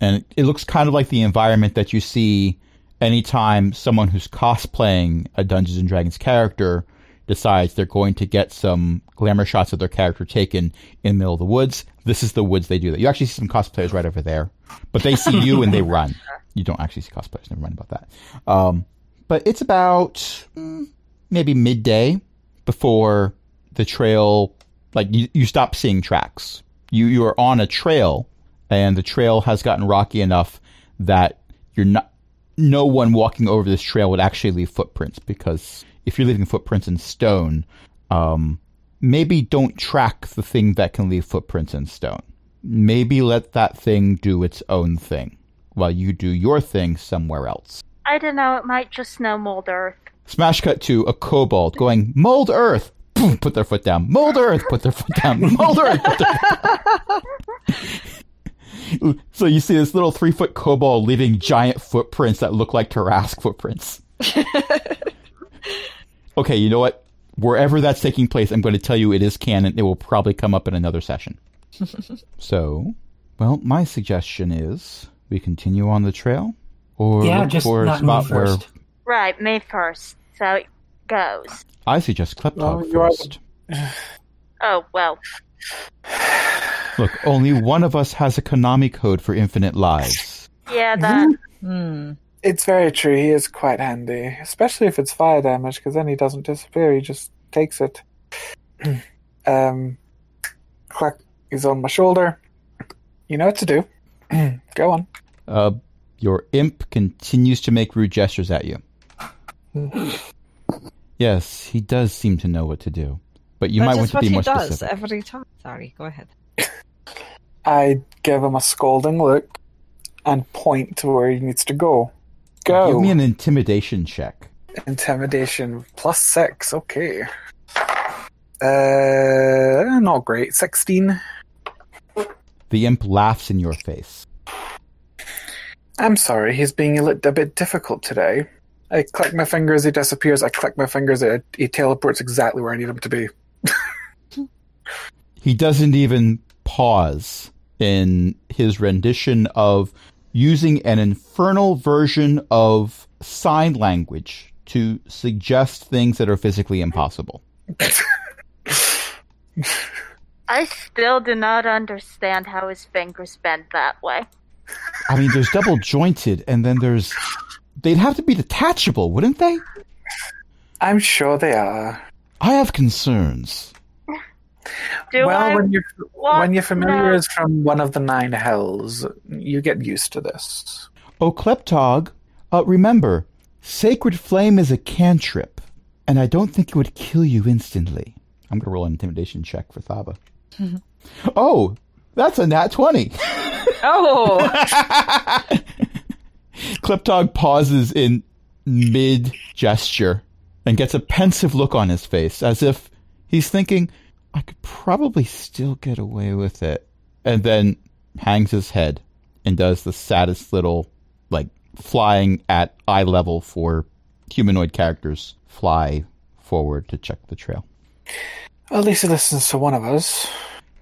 And it looks kind of like the environment that you see anytime someone who's cosplaying a Dungeons and Dragons character decides they're going to get some glamour shots of their character taken in the middle of the woods. This is the woods they do that. You actually see some cosplayers right over there, but they see you and they run. You don't actually see cosplayers. Never mind about that. Um, but it's about mm, maybe midday before the trail, like you, you stop seeing tracks. You you are on a trail, and the trail has gotten rocky enough that you're not. No one walking over this trail would actually leave footprints because if you're leaving footprints in stone, um, maybe don't track the thing that can leave footprints in stone. Maybe let that thing do its own thing while you do your thing somewhere else. I don't know. It might just know mold earth. Smash cut to a kobold going, mold earth! Boom, put their foot down. Mold earth! Put their foot down. Mold earth! Put their foot So you see this little three foot kobold leaving giant footprints that look like Tarrasque footprints. okay, you know what? Wherever that's taking place, I'm going to tell you it is canon. It will probably come up in another session. so, well, my suggestion is we continue on the trail, or Yeah, look just for a not me spot where first. Right, May first. So it goes. I suggest Kleptog Well, you are the- first. Oh, well. Look, only one of us has a Konami code for infinite lives. Yeah, that. Hmm. It's very true. He is quite handy, especially if it's fire damage, because then he doesn't disappear. He just takes it. um, clack is on my shoulder. You know what to do. Go on. Uh, your imp continues to make rude gestures at you. yes, he does seem to know what to do, but you That might want to be more specific. That's what he does every time. Sorry, go ahead. I give him a scolding look and point to where he needs to go. Go. Give me an intimidation check. Intimidation plus six. Okay. Uh, not great. Sixteen. The imp laughs in your face. I'm sorry, he's being a, lit- a bit difficult today. I click my fingers, he disappears. I click my fingers, it, he teleports exactly where I need him to be. He doesn't even pause in his rendition of using an infernal version of sign language to suggest things that are physically impossible. I still do not understand how his fingers bend that way. I mean, there's double jointed, and then there's. They'd have to be detachable, wouldn't they? I'm sure they are. I have concerns. Do well, I? when you're when your to familiar know- is from one of the nine hells, you get used to this. Oh, Kleptog, uh, remember, Sacred Flame is a cantrip, and I don't think it would kill you instantly. I'm going to roll an intimidation check for Thava. oh, that's a nat 20. Oh, Kleptog pauses in mid gesture and gets a pensive look on his face, as if he's thinking, I could probably still get away with it. And then hangs his head and does the saddest little, like, flying at eye level for humanoid characters fly forward to check the trail. At least he listens to one of us.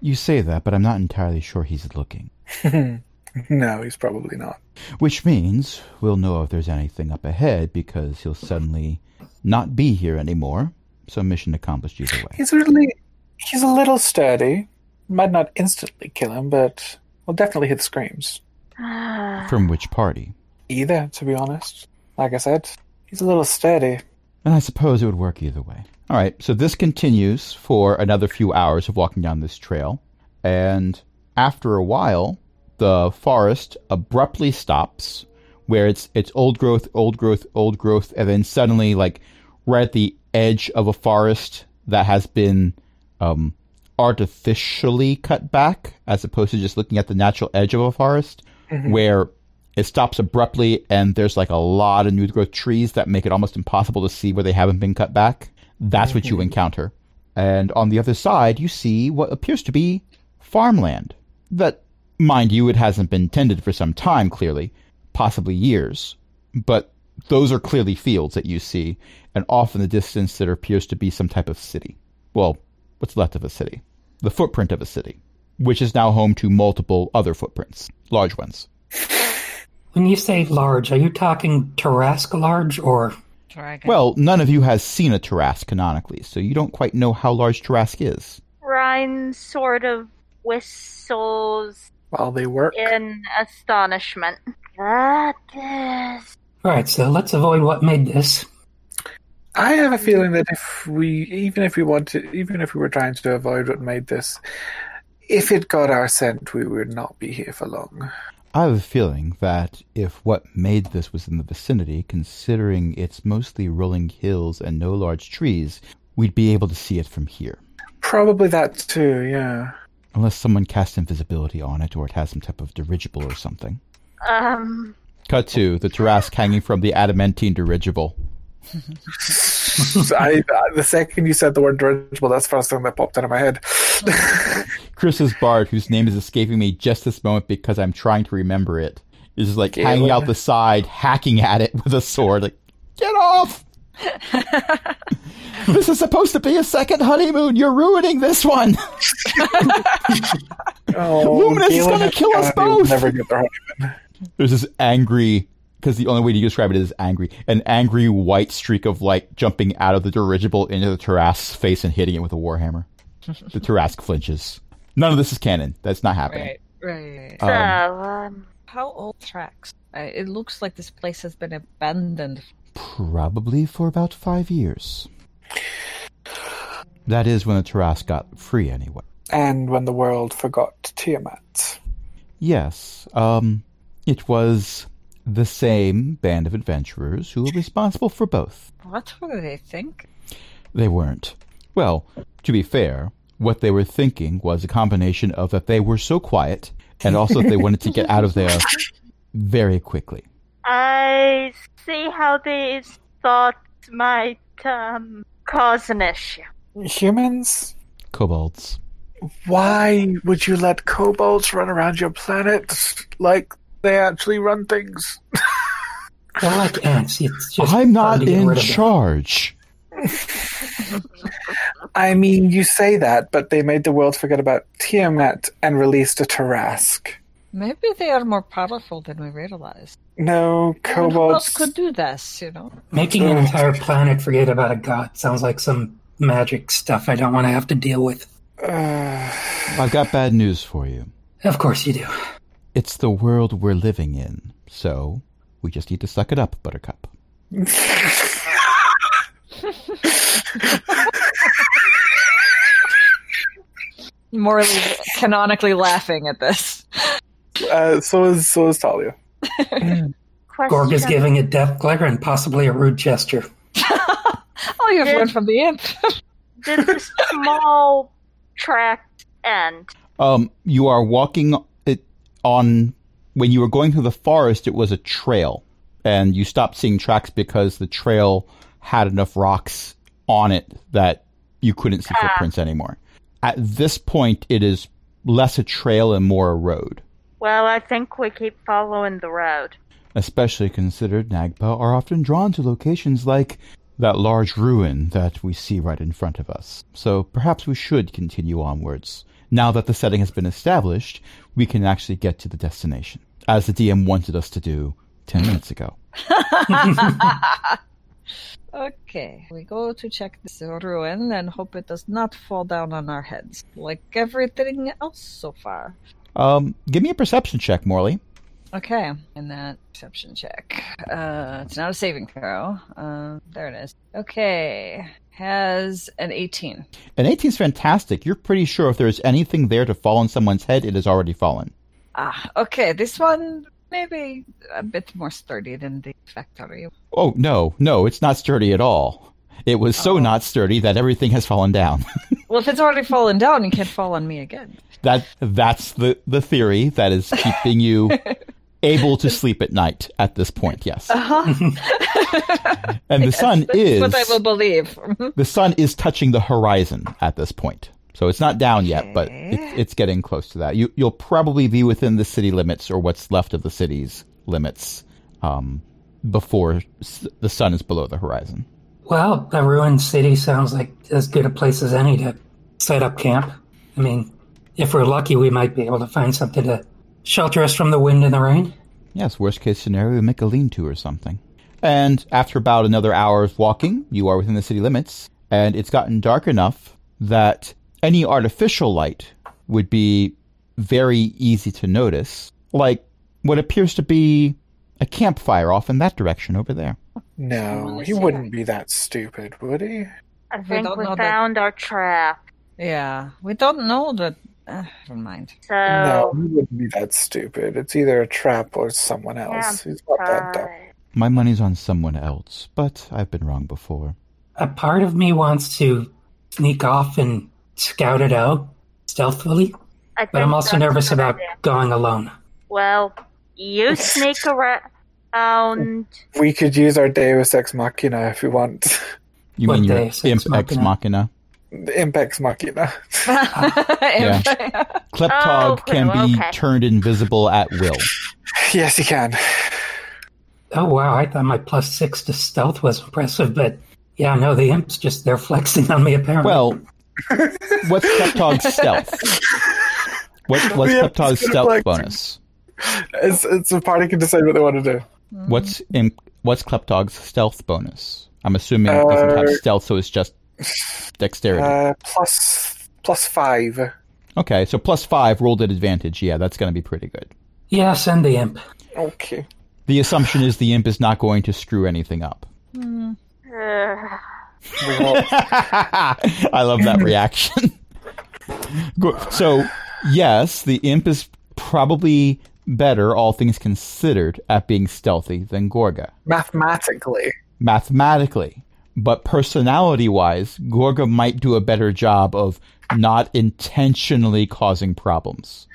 You say that, but I'm not entirely sure he's looking. no, he's probably not. Which means we'll know if there's anything up ahead because he'll suddenly not be here anymore. So mission accomplished either way. He's really he's a little sturdy. Might not instantly kill him, but will definitely hit screams. Ah. From which party? Either, to be honest. Like I said, he's a little sturdy. And I suppose it would work either way. All right, so this continues for another few hours of walking down this trail. And after a while, the forest abruptly stops where it's it's old growth, old growth, old growth, and then suddenly like right at the edge of a forest that has been um, artificially cut back as opposed to just looking at the natural edge of a forest where it stops abruptly and there's like a lot of new growth trees that make it almost impossible to see where they haven't been cut back. That's what you encounter. And on the other side, you see what appears to be farmland. That, mind you, it hasn't been tended for some time, clearly, possibly years. But those are clearly fields that you see, and off in the distance there appears to be some type of city. Well, what's left of a city? The footprint of a city, which is now home to multiple other footprints, large ones. When you say large, are you talking Tarrasque large or dragon. Well, none of you has seen a Tarrasque canonically, so you don't quite know how large Tarrasque is. Ryan sort of whistles While they work. in astonishment. That is. Alright, so let's avoid what made this. I have a feeling that if we, even if we wanted, even if we were trying to avoid what made this, if it got our scent, we would not be here for long. I have a feeling that if what made this was in the vicinity, considering it's mostly rolling hills and no large trees, we'd be able to see it from here. Probably that too. Yeah. Unless someone cast invisibility on it, or it has some type of dirigible or something. Um. Cut to the Tarrasque hanging from the adamantine dirigible. I, uh, the second you said the word dirigible, that's the first thing that popped out of my head. Chris's bard, whose name is escaping me just this moment because I'm trying to remember it, is just like Galen. hanging out the side, hacking at it with a sword. Like, get off! this is supposed to be a second honeymoon. You're ruining this one. Oh, Luminous is gonna kill us both. Never get their honeymoon. There's this angry, because the only way to describe it is angry, an angry white streak of light jumping out of the dirigible into the Tarrasque's face and hitting it with a warhammer. the Tarrasque flinches. None of this is canon. That's not happening. right, right. So, Um, um, How old tracks? Uh, it looks like this place has been abandoned. Probably for about five years. That is when the Tarrasque got free, anyway. And when the world forgot Tiamat. Yes, um, it was the same band of adventurers who were responsible for both. What were they thinking? They weren't. Well, to be fair, what they were thinking was a combination of that they were so quiet and also that they wanted to get out of there very quickly. I see how these thoughts might um, cause an issue. Humans? Kobolds. Why would you let kobolds run around your planet like they actually run things? They're like ants. It's just I'm not hard to get in rid of them. charge. I mean, you say that, but they made the world forget about Tiamat and released a Tarrasque. Maybe they are more powerful than we realize. No, Who else kobolds. could do this, you know? Making an entire planet forget about a god sounds like some magic stuff I don't want to have to deal with. Uh, I've got bad news for you. Of course you do. It's the world we're living in, so we just need to suck it up, Buttercup. Morley, canonically laughing at this. uh, so is so is Talia. Gorg is giving a death glare and possibly a rude gesture. Oh, you've Did- learned from the imp. Did the small tract end? Um, you are walking it on when you were going through the forest. It was a trail, and you stopped seeing tracks because the trail had enough rocks on it that you couldn't see ah. footprints anymore. At this point, it is less a trail and more a road. Well, I think we keep following the road. especially considered Nagpa are often drawn to locations like that large ruin that we see right in front of us. So perhaps we should continue onwards. Now that the setting has been established, we can actually get to the destination, as the DM wanted us to do 10 minutes ago. Okay, we go to check this ruin and hope it does not fall down on our heads, like everything else so far. Um, give me a perception check, Morley. Okay, and that perception check. Uh, it's not a saving throw. Uh, there it is. Okay, has an 18. An 18 is fantastic. You're pretty sure if there's anything there to fall on someone's head, it has already fallen. Ah, okay, this one maybe a bit more sturdy than the factory. Oh, no, no, it's not sturdy at all. It was so Oh. not sturdy that everything has fallen down. Well, if it's already fallen down, you can't fall on me again. that that's the the theory that is keeping you able to sleep at night at this point yes Uh-huh. and the sun is what I will believe. the sun is touching the horizon at this point so it's not down yet but Okay. it's, it's getting close to that you you'll probably be within the city limits or what's left of the city's limits um, before s- the sun is below the horizon Well, a ruined city sounds like as good a place as any to set up camp. I mean, if we're lucky, we might be able to find something to shelter us from the wind and the rain. yes worst case scenario we make a lean-to or something And after about another hour of walking, you are within the city limits, and it's gotten dark enough that any artificial light would be very easy to notice, like what appears to be a campfire off in that direction over there. No, oh, he wouldn't be that stupid, would he? I think don't we know that- found our trap. Yeah, we don't know that. Uh, never mind. So No, he wouldn't be that stupid. It's either a trap or someone else. He's not that dumb. My money's on someone else, but I've been wrong before. A part of me wants to sneak off and scout it out stealthily, but I'm also nervous about idea. going alone. Well, you sneak around. We could use our Deus Ex Machina if we want. You What mean your Deus imp Ex ex Machina? Machina? The Impex Machina. Yeah. Kleptog Oh, can be okay. turned invisible at will. yes, he can. Oh wow, I thought my plus six to stealth was impressive, but yeah, no, the imp's just they're flexing on me apparently. Well, what's Kleptog's stealth? What, what's Yeah, Kleptog's stealth flex. bonus? It's it's a party can decide what they want to do. What's in, what's Kleptog's stealth bonus? I'm assuming it doesn't have Uh, stealth, so it's just dexterity. Uh, plus plus five. okay, so plus five rolled at advantage. Yeah, that's going to be pretty good. yeah, send the imp. Okay. The assumption is the imp is not going to screw anything up. Ugh. We will, I love that reaction. So, yes, the imp is probably better, all things considered, at being stealthy than Gorga. mathematically, Mathematically. But personality wise, Gorga might do a better job of not intentionally causing problems.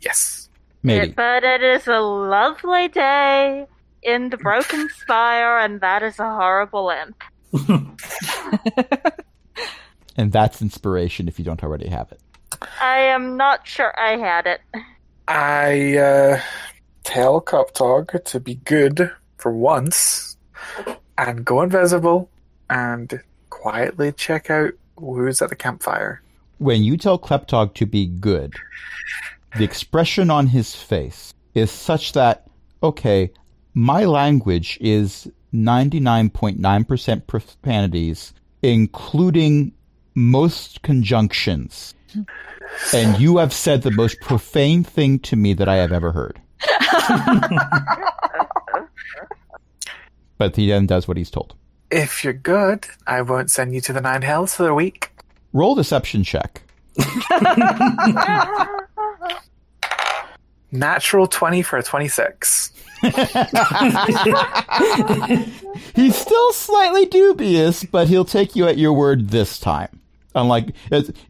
yes. Maybe. But it is a lovely day in the Broken Spire, and that is a horrible imp. And that's inspiration if you don't already have it. I am not sure I had it. I uh, tell Kleptog to be good for once and go invisible and quietly check out who's at the campfire. when you tell Kleptog to be good, the expression on his face is such that, okay, my language is 99.9% profanities, including most conjunctions. And you have said the most profane thing to me that I have ever heard. but he then does what he's told. If you're good, I won't send you to the nine hells for a week. Roll deception check. Natural 20 for a 26. He's still slightly dubious, but he'll take you at your word this time. Unlike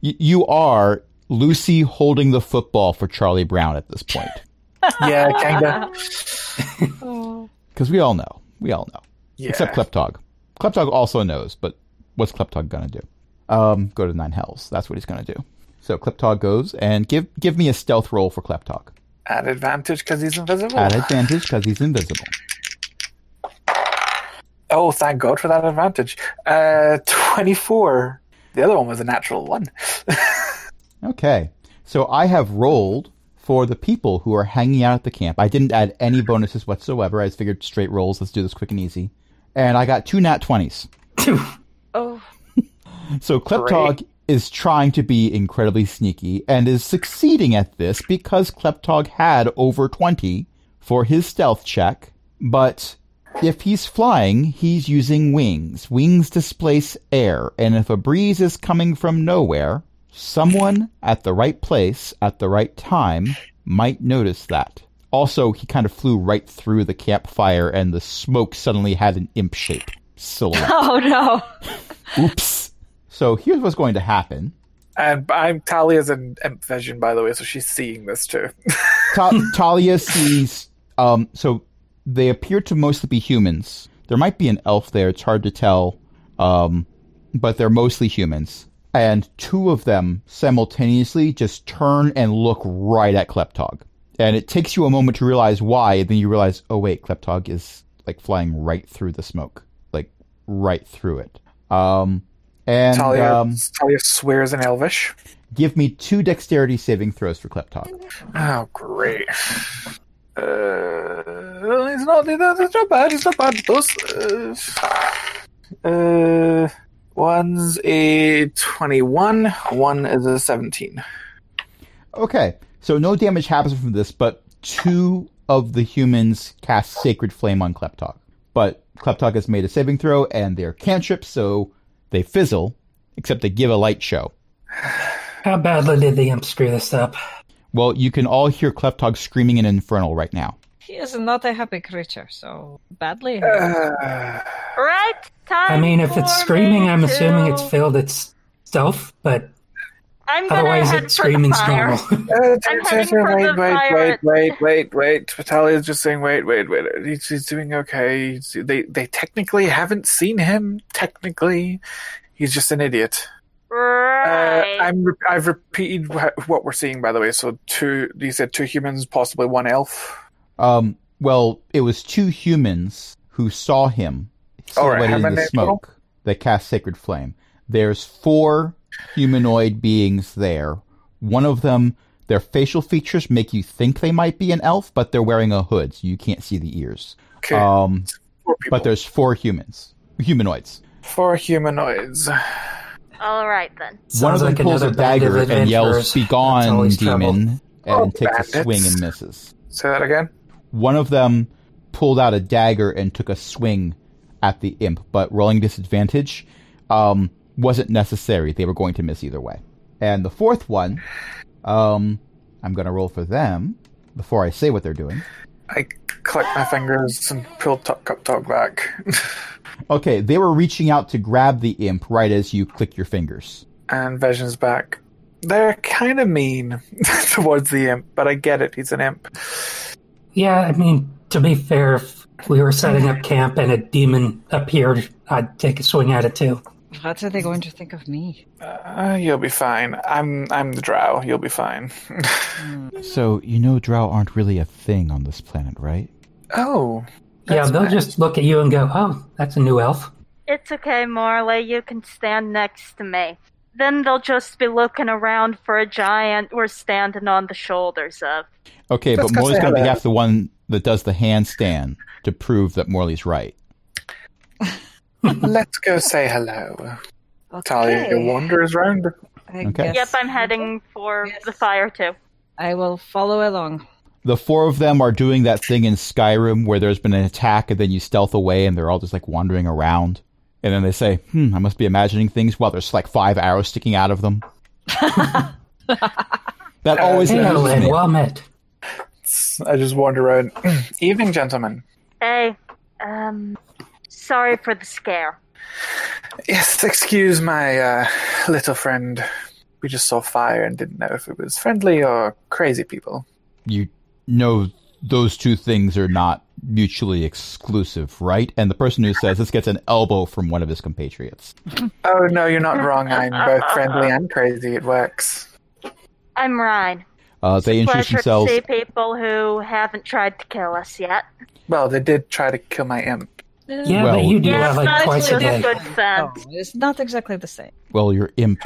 you are Lucy holding the football for Charlie Brown at this point, Yeah, kinda. because we all know, we all know, Yeah. except Kleptog. Kleptog also knows, but what's Kleptog gonna do? Um, go to nine hells. That's what he's gonna do. So Kleptog goes and give give me a stealth roll for Kleptog At advantage because he's invisible. at advantage because he's invisible. Oh, thank God for that advantage. Uh, 24. The other one was a natural one. Okay. So I have rolled for the people who are hanging out at the camp. I didn't add any bonuses whatsoever. I just figured straight rolls. Let's do this quick and easy. And I got two nat 20s. Oh, So Kleptog is trying to be incredibly sneaky and is succeeding at this because Kleptog had over 20 for his stealth check. But if he's flying, he's using wings. Wings displace air. And if a breeze is coming from nowhere, someone at the right place at the right time might notice that. Also, he kind of flew right through the campfire and the smoke suddenly had an imp shape silhouette. Oh no! Oops. So here's what's going to happen. And I'm Talia's an imp vision, by the way, so she's seeing this too. Ta- Talia sees. Um, so they appear to mostly be humans. There might be an elf there. It's hard to tell. Um, but they're mostly humans. And two of them simultaneously just turn and look right at Kleptog. And it takes you a moment to realize why. And then you realize, oh wait, Kleptog is like flying right through the smoke, like right through it. Um, and Talia, um, Talia swears in Elvish. give me two dexterity saving throws for Kleptog. Oh, great. Uh, it's not. It's not bad. It's not bad. Those. Uh, uh, one's a twenty-one. One is a seventeen. Okay, so no damage happens from this, but two of the humans cast Sacred Flame on Kleptog. But Kleptog has made a saving throw, and they're cantrips, so they fizzle, except they give a light show. How badly did the imp screw this up? Well, you can all hear Kleptog screaming in Infernal right now. He is not a happy creature, so badly. Uh, Right? Time I mean, if it's screaming, me I'm assuming it's failed its stealth, but I'm gonna otherwise head it for screaming's the fire. Uh, I'm t- heading t- for wait, the wait, fire wait, wait, wait, wait. Vitalia's just saying, wait, wait, wait. He's, he's doing okay. He's- they, they technically haven't seen him. Technically, he's just an idiot. Right. Uh, I'm. Re- I've repeated wh- what we're seeing, by the way. So two. You said two humans, possibly one elf. Um, well, it was two humans who saw him All right, silhouetted how in the smoke that cast Sacred Flame. There's four humanoid beings there. One of them, their facial features make you think they might be an elf, but they're wearing a hood, so you can't see the ears. Okay, Um, but there's four humans, humanoids. four humanoids. All right then. One of them like pulls a dagger and yells, "Be gone, always trouble. demon!" and Oh, takes a swing and misses. Say that again. One of them pulled out a dagger and took a swing at the imp, but rolling disadvantage um, wasn't necessary. They were going to miss either way. And the fourth one, um, I'm going to roll for them before I say what they're doing. I click my fingers and pull Tuck Cup Talk back. Okay, they were reaching out to grab the imp right as you click your fingers. and Vision's back. They're kind of mean towards the imp, but I get it. He's an imp. Yeah, I mean, to be fair, if we were setting up camp and a demon appeared, I'd take a swing at it too. What are they going to think of me? Uh, you'll be fine. I'm I'm the Drow. You'll be fine. So, you know drow aren't really a thing on this planet, right? oh, yeah, they'll fine. just look at you and go, "Oh, that's a new elf." It's okay, Morley. You can stand next to me. Then they'll just be looking around for a giant we're standing on the shoulders of. Okay, Let's but Morley's going to be hello. half the one that does the handstand to prove that Morley's right. let's go say hello. Talia Okay. wanders round. I Okay. guess Yep, I'm heading for Yes. the fire too. I will follow along. the four of them are doing that thing in Skyrim where there's been an attack and then you stealth away and they're all just like wandering around. And then they say, hmm, I must be imagining things while there's like five arrows sticking out of them. that always Hey, amuses Len, me. well met. I just wander around. Evening, gentlemen. Hey, um, sorry for the scare. Yes, excuse my uh, little friend. We just saw fire and didn't know if it was friendly or crazy people. You know those two things are not mutually exclusive, right? And the person who says this gets an elbow from one of his compatriots. Oh no, you're not wrong. I'm both friendly and crazy. It works. I'm Ryan. Uh, they introduce Pleasure themselves. to see people who haven't tried to kill us yet. Well, they did try to kill my imp. Yeah, Well- but you do Yes, that like twice a a day. good Oh, it's not exactly the same. Well, your imp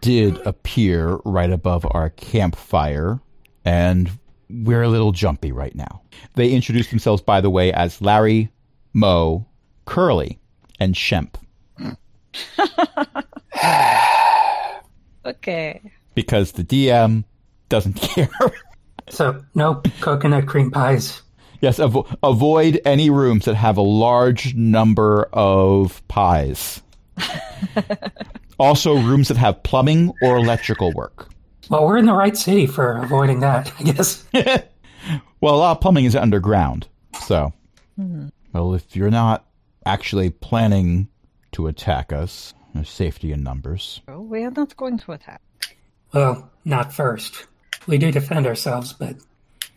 did appear right above our campfire, and we're a little jumpy right now. They introduced themselves, by the way, as Larry, Mo, Curly, and Shemp, Okay. because the DM doesn't care. So, no coconut cream pies. Yes, avo- avoid any rooms that have a large number of pies. also, rooms that have plumbing or electrical work. Well, we're in the right city for avoiding that, I guess. Well, a lot of plumbing is underground. So, mm-hmm. well, if you're not actually planning to attack us, there's safety in numbers. Oh, we are not going to attack. Well, not first. We do defend ourselves, but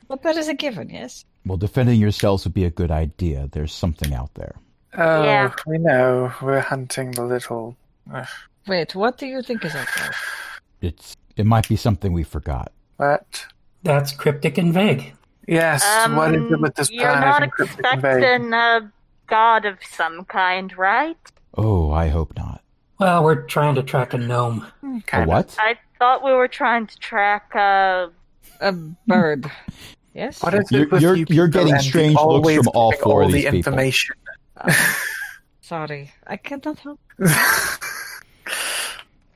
But that is a given, yes? Well, defending yourselves would be a good idea. There's something out there. Oh, Yeah. we know. We're hunting the little. Ugh, Wait, what do you think is out there? It's it might be something we forgot. what? that's cryptic and vague. Yes. what is it with this Um, You're planet not and cryptic expecting a god of some kind, right? Oh, I hope not. Well, we're trying to track a gnome. A Kinda. what? I thought we were trying to track uh A bird. Yes. What is You're- you're- you you're getting strange looks from all giving four of these the people. information? Oh, sorry, I cannot help.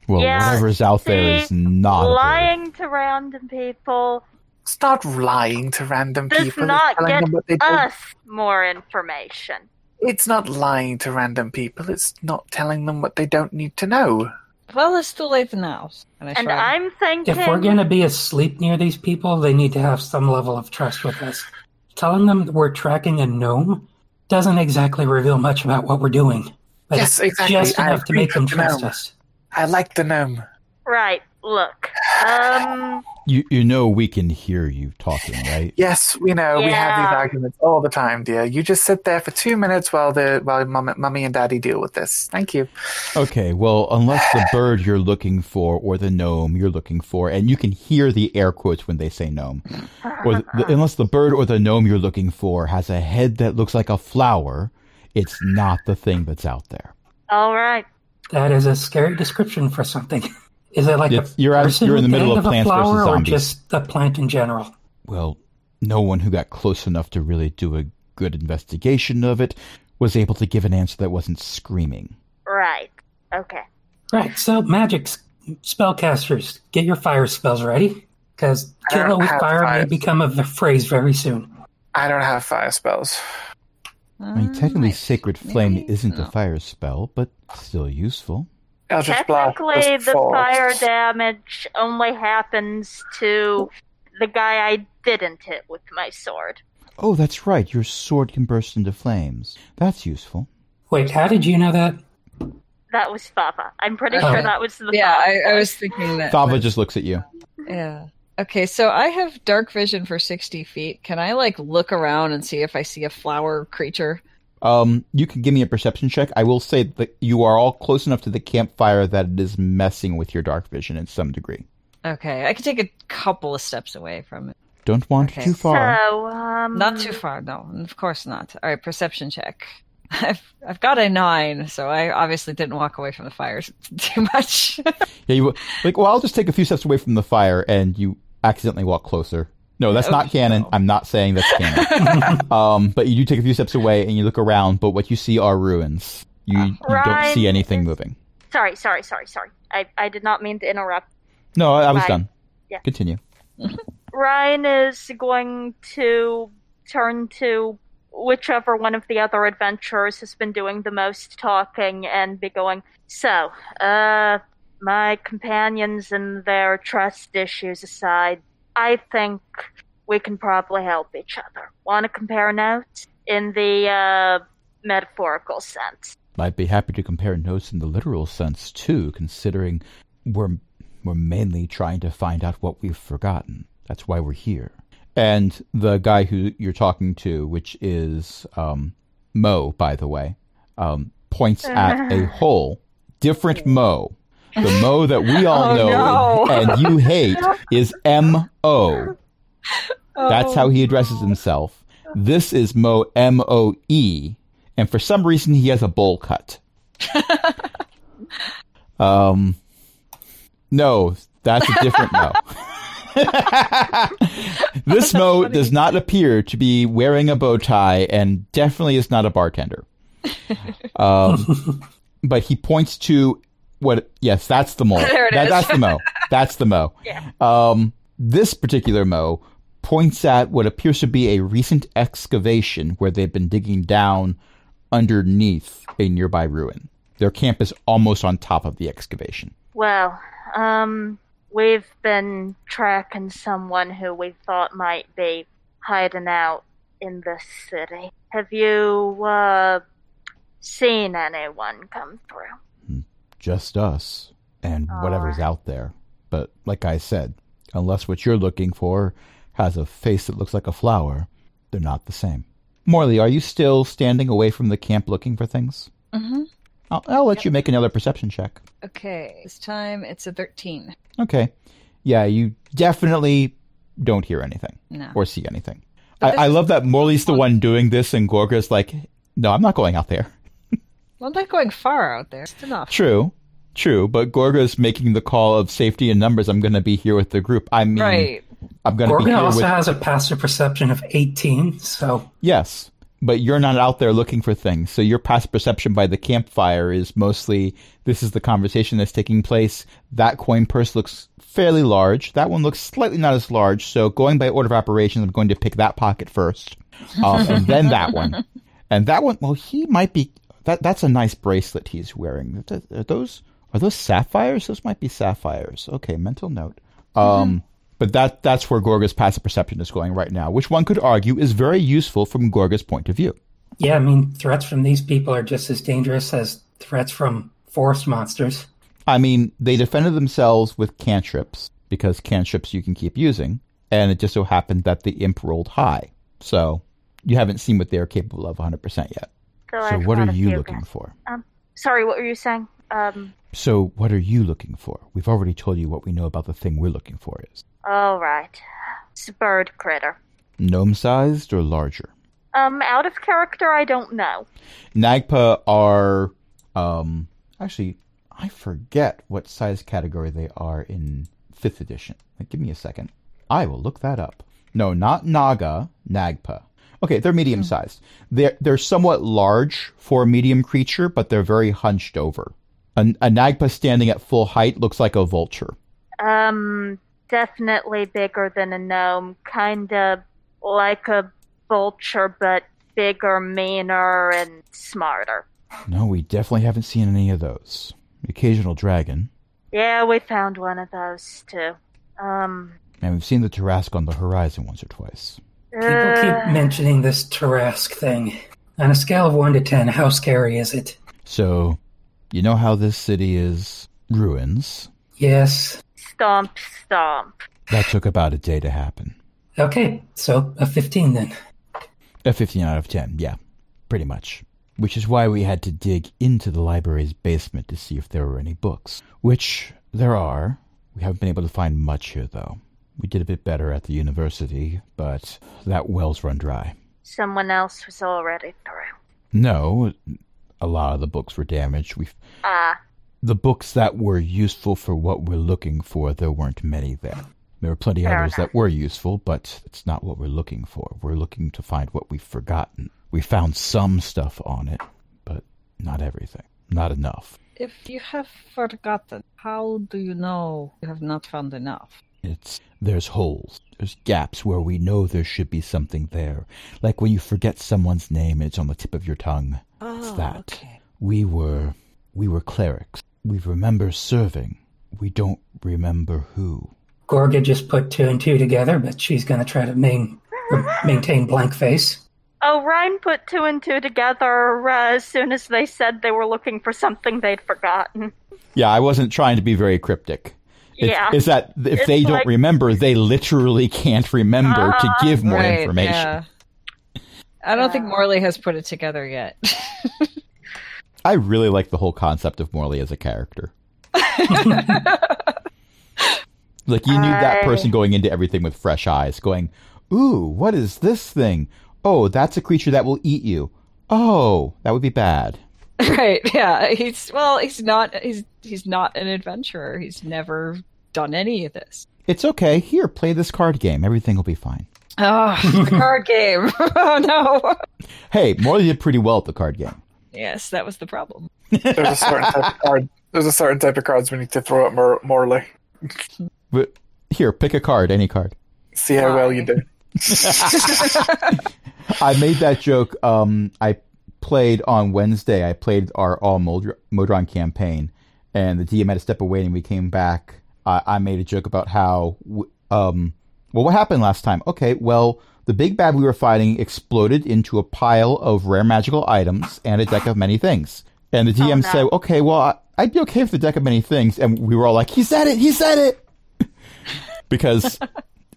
Well, Yeah, whatever's out there is not a bird. Lying to random people Start not lying to random does people. not it's telling get them what they don't. us more information. It's not lying to random people. It's not telling them what they don't need to know. Well, it's too late now. And, I and I'm thinking If we're going to be asleep near these people, they need to have some level of trust with us. Telling them we're tracking a gnome doesn't exactly reveal much about what we're doing. But Yes, it's exactly. just I enough to make them trust gnome. us. I like the gnome. right, look. Um You you know we can hear you talking, right? Yes, we know. We have these arguments all the time, dear. You just sit there for two minutes while the while mom, mommy and daddy deal with this. Thank you. Okay, well, unless the bird you're looking for or the gnome you're looking for, and you can hear the air quotes when they say gnome, or the, unless the bird or the gnome you're looking for has a head that looks like a flower, it's not the thing that's out there. all right. That is a scary description for something. Is it like It's- a you're out- person you're in the with middle head of Plants vs. flower or Zombies. just a plant in general? Well, no one who got close enough to really do a good investigation of it was able to give an answer that wasn't screaming. Right. Okay. Right, so magic s- spellcasters, get your fire spells ready, because kill it don't with have fire may become a phrase very soon. I don't have fire spells. I mean, technically, mm, Nice. Sacred Flame Maybe- isn't no. a fire spell, but still useful. Eldritch Blast Technically, the false. fire damage only happens to the guy I didn't hit with my sword. Oh, that's right. Your sword can burst into flames. That's useful. Wait, how did you know that? That was Thava. I'm pretty Okay. sure that was the Yeah, Thava I, I was thinking that. Thava was- just looks at you. Yeah. Okay, so I have dark vision for 60 feet. Can I, like, look around and see if I see a flower creature? Um, you can give me a perception check. I will say that you are all close enough to the campfire that it is messing with your dark vision in some degree. Okay, I can take a couple of steps away from it. Don't wander Okay. too far. So, um, Not too far, no, of course not. All right, perception check. I've I've got a nine, so I obviously didn't walk away from the fires too much. Yeah, you like. Well, I'll just take a few steps away from the fire, and you accidentally walk closer. No, that's not canon. I'm not saying that's canon. um, but you do take a few steps away, and you look around. But what you see are ruins. You, you don't see anything moving. sorry, sorry, sorry, sorry. I, I did not mean to interrupt. No, I, I was done. Yeah. Continue. Rhine is going to turn to whichever one of the other adventurers has been doing the most talking and be going, So, uh, my companions and their trust issues aside, I think we can probably help each other. Want to compare notes? In the, uh, metaphorical sense. I'd be happy to compare notes in the literal sense too, considering we're we're mainly trying to find out what we've forgotten. That's why we're here. And the guy who you're talking to, which is um, Mo, by the way, um, points at a hole. Different Mo. The Mo that we all Oh, know no. and you hate is M O. That's how he addresses himself. This is Mo M O E, and for some reason he has a bowl cut. um, no, that's a different Mo. this Mo does not appear to be wearing a bow tie, and definitely is not a bartender. Um, but he points to what? Yes, that's the mole. There it That- is. That's the Mo. That's the Mo. Yeah. Um, this particular Mo points at what appears to be a recent excavation where they've been digging down underneath a nearby ruin. Their camp is almost on top of the excavation. Well, um, we've been tracking someone who we thought might be hiding out in the city. Have you, uh, seen anyone come through? Just us and whatever's out there. But like I said, unless what you're looking for has a face that looks like a flower, they're not the same. Morley, are you still standing away from the camp looking for things? hmm I'll, I'll let you make another perception check. Okay, this time it's a 13. Okay. Yeah, you definitely don't hear anything No. or see anything. I, I love that Morley's the one doing this and Gorga's like, no, I'm not going out there. Well, I'm not going far out there. It's enough. True, true, but Gorga's making the call of safety and numbers. I'm going to be here with the group. I mean, Right. I'm going to be here also with has a passive perception of 18, so yes, but you're not out there looking for things. So your passive perception by the campfire is mostly this is the conversation that's taking place. That coin purse looks fairly large. That one looks slightly not as large. So going by order of operations, I'm going to pick that pocket first, um, and then that one, and that one. Well, he might be that. That's a nice bracelet he's wearing. Are those are those sapphires? Those might be sapphires. Okay, mental note. Um, but that that's where Gorga's passive perception is going right now, which one could argue is very useful from Gorga's point of view. yeah, I mean, threats from these people are just as dangerous as threats from forest monsters. I mean, they defended themselves with cantrips because cantrips you can keep using, and it just so happened that the imp rolled high. So you haven't seen what they're capable of 100% yet. So I've what are you looking for? Sorry, what were you saying? Um, So what are you looking for? We've already told you what we know about the thing we're looking for is all right. It's a bird critter. gnome-sized or larger. Um, out of character, I don't know. Nagpa are um actually I forget what size category they are in fifth edition. Like, give me a second. I will look that up. No, not Naga, Nagpa. Okay, they're medium sized. They're they're somewhat large for a medium creature, but they're very hunched over. A, a Nagpa standing at full height looks like a vulture. Um, definitely bigger than a gnome. Kind of like a vulture, but bigger, meaner, and smarter. No, we definitely haven't seen any of those. Occasional dragon, Yeah, we found one of those too. Um, and we've seen the Tarrasque on the horizon once or twice. People uh, keep mentioning this Tarrasque thing. On a scale of 1 to 10, how scary is it? So, you know how this city is ruins? Yes. stomp, stomp. That took about a day to happen. Okay, so a 15 then. A 15 out of 10, yeah, pretty much. Which is why we had to dig into the library's basement to see if there were any books. Which there are. We haven't been able to find much here, though. We did a bit better at the university, but that well's run dry. Someone else was already through. No, a lot of the books were damaged. We Ah, the books that were useful for what we're looking for, there weren't many there. There were plenty Fair others enough. that were useful, but it's not what we're looking for. We're looking to find what we've forgotten. We found some stuff on it, but not everything. Not enough. If you have forgotten, how do you know you have not found enough? It's there's holes. There's gaps where we know there should be something there. Like when you forget someone's name and it's on the tip of your tongue. it's that. okay. We were we were clerics. We remember serving. We don't remember who. Gorga just put two and two together, but she's going to try to main, maintain blank face. oh, Rhine put two and two together uh, as soon as they said they were looking for something they'd forgotten. Yeah, I wasn't trying to be very cryptic. It's, Yeah. It's that if It's they don't remember, they literally can't remember to Ah, give more Right, information. yeah. I don't think Morley has put it together yet. I really like the whole concept of Morley as a character. like you knew that person going into everything with fresh eyes, going, "Ooh, what is this thing? Oh, that's a creature that will eat you. Oh, that would be bad." right, yeah. He's well, he's not he's he's not an adventurer. He's never done any of this. It's okay. Here, play this card game. Everything will be fine. Oh, the card game. oh no. Hey, Morley did pretty well at the card game. Yes, that was the problem. There's a certain type of card. There's a certain type of cards we need to throw at Mor- Morley. But here, pick a card, any card. See how well you do. I made that joke. Um, I played on Wednesday. I played our all Modron campaign, and the DM had to step away, and we came back. I, I made a joke about how, um, well, what happened last time? Okay, well, the big bad we were fighting exploded into a pile of rare magical items and a deck of many things. And the DM no. said, "Okay, well, I, I'd be okay with the deck of many things," and we were all like, "He said it! He said it!" because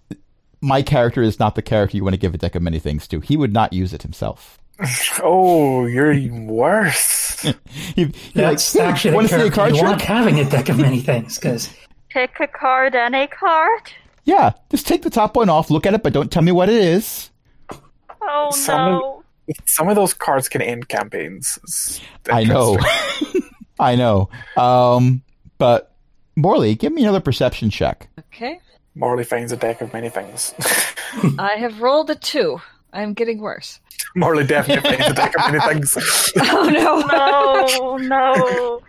my character is not the character you want to give a deck of many things to. He would not use it himself. Oh, you're even worse. He, he That's like, actually want the to see a character card you trick? want having a deck of many things, because Pick a card, any card? Yeah, just take the top one off, look at it, but don't tell me what it is. Oh Some- no. Some of those cards can end campaigns. I know. I know. Um, but Morley, give me another perception check. Okay. Morley finds a deck of many things. I have rolled a two. I'm getting worse. Morley definitely finds a deck of many things. Oh no! No, no.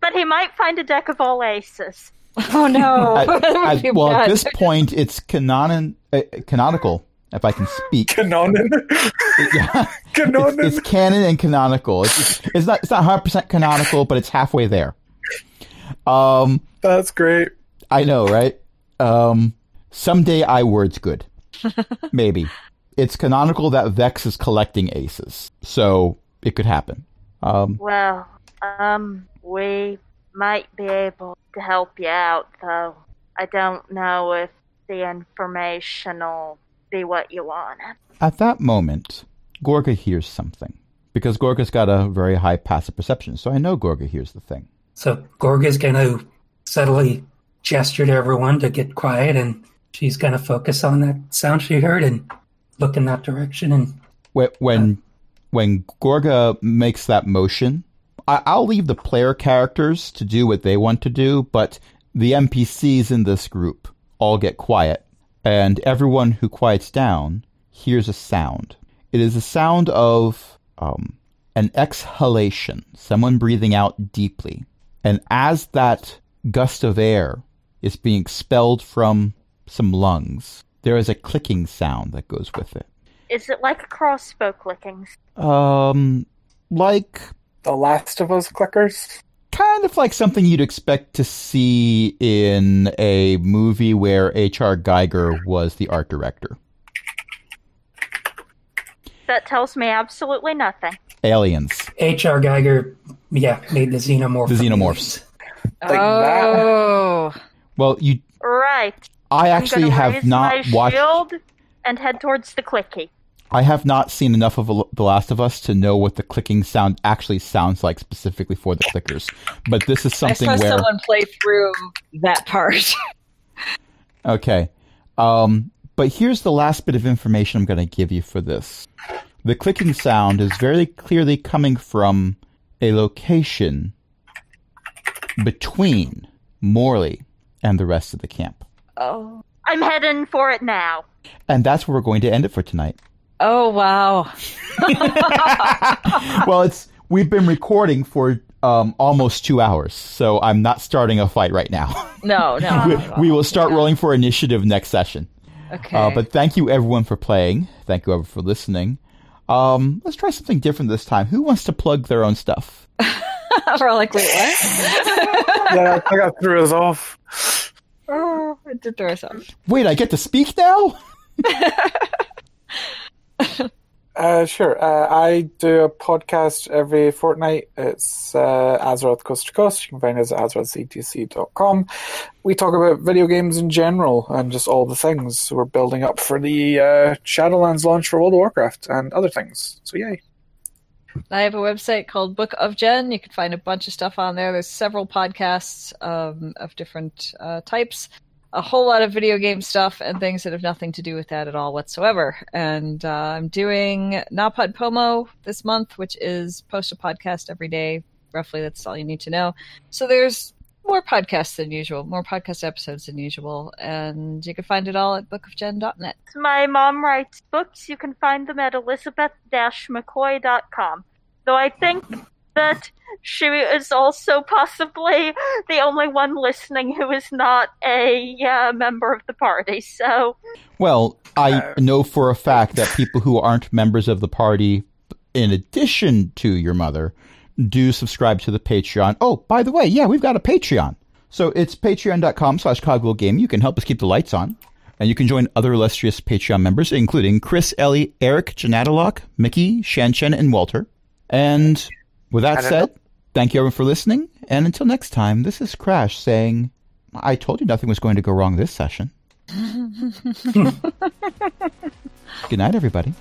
But he might find a deck of all aces. Oh no! At- That would at- be well, at this point, it's canon, uh, canonical, if I can speak. Canonin. Yeah. Canonin. It's, it's canon and canonical. It's, it's, it's not it's not 100 percent canonical, but it's halfway there. Um, That's great. I know, right? Um, someday I words good, maybe. It's canonical that Vex is collecting aces, so it could happen. Um, Well, um, we might be able to help you out, though. I don't know if the information will be what you wanted. At that moment, Gorga hears something because Gorga's got a very high passive perception, so I know Gorga hears the thing. So Gorga's going to subtly gesture to everyone to get quiet, and she's going to focus on that sound she heard and look in that direction. And When when, when Gorga makes that motion, I, I'll leave the player characters to do what they want to do, but the NPCs in this group all get quiet, and everyone who quiets down hears a sound. It is the sound of um, an exhalation, someone breathing out deeply. And as that gust of air is being expelled from some lungs, there is a clicking sound that goes with it. Is it like a crossbow clickings? Um, like The Last of Us clickers. kind of like something you'd expect to see in a movie where H.R. Giger was the art director. That tells me absolutely nothing. Aliens. H.R. Giger, yeah, made the xenomorph. The xenomorphs. Like that. oh, Well, you, Right. I I'm actually have raise not my watched. shield and head towards the clicky. I have not seen enough of The Last of Us to know what the clicking sound actually sounds like specifically for the clickers. But this is I something saw where someone play through that part. Okay. Um, but here's the last bit of information I'm going to give you for this. The clicking sound is very clearly coming from a location between Morley and the rest of the camp. oh, I'm heading for it now. And that's where we're going to end it for tonight. Oh wow! well, it's we've been recording for um, almost two hours, so I'm not starting a fight right now. No, no. we, we will start rolling for initiative next session. Okay. Uh, but thank you everyone for playing. Thank you everyone for listening. Um, let's try something different this time. Who wants to plug their own stuff? we're all like, wait, what? Yeah, I got threw us off. oh, it did throw us off. Wait, I get to speak now? Uh, sure. Uh, I do a podcast every fortnight. It's uh, Azeroth Coast to Coast. You can find us at azerothctc.com. We talk about video games in general and just all the things. We're building up for the uh, Shadowlands launch for World of Warcraft and other things. So, yay. I have a website called Book of Gen. You can find a bunch of stuff on there. There's several podcasts um, of different uh, types, a whole lot of video game stuff, and things that have nothing to do with that at all whatsoever. And uh, I'm doing NaPodPoMo this month, which is post a podcast every day. Roughly, that's all you need to know. So there's more podcasts than usual, more podcast episodes than usual, and you can find it all at bookofgen.net. My mom writes books. You can find them at elizabeth-mccoy.com. Though I think that she is also possibly the only one listening who is not a uh, member of the party. So, Well, I know for a fact that people who aren't members of the party, in addition to your mother, do subscribe to the Patreon. Oh, by the way, yeah, we've got a Patreon. So it's patreon.com slash cogwheel You can help us keep the lights on. And you can join other illustrious Patreon members, including Chris, Ellie, Eric, Janatalock, Mickey, Shan Chen, and Walter. And with that I don't said, thank you everyone for listening. And until next time, this is Crash saying, I told you nothing was going to go wrong this session. Good night, everybody.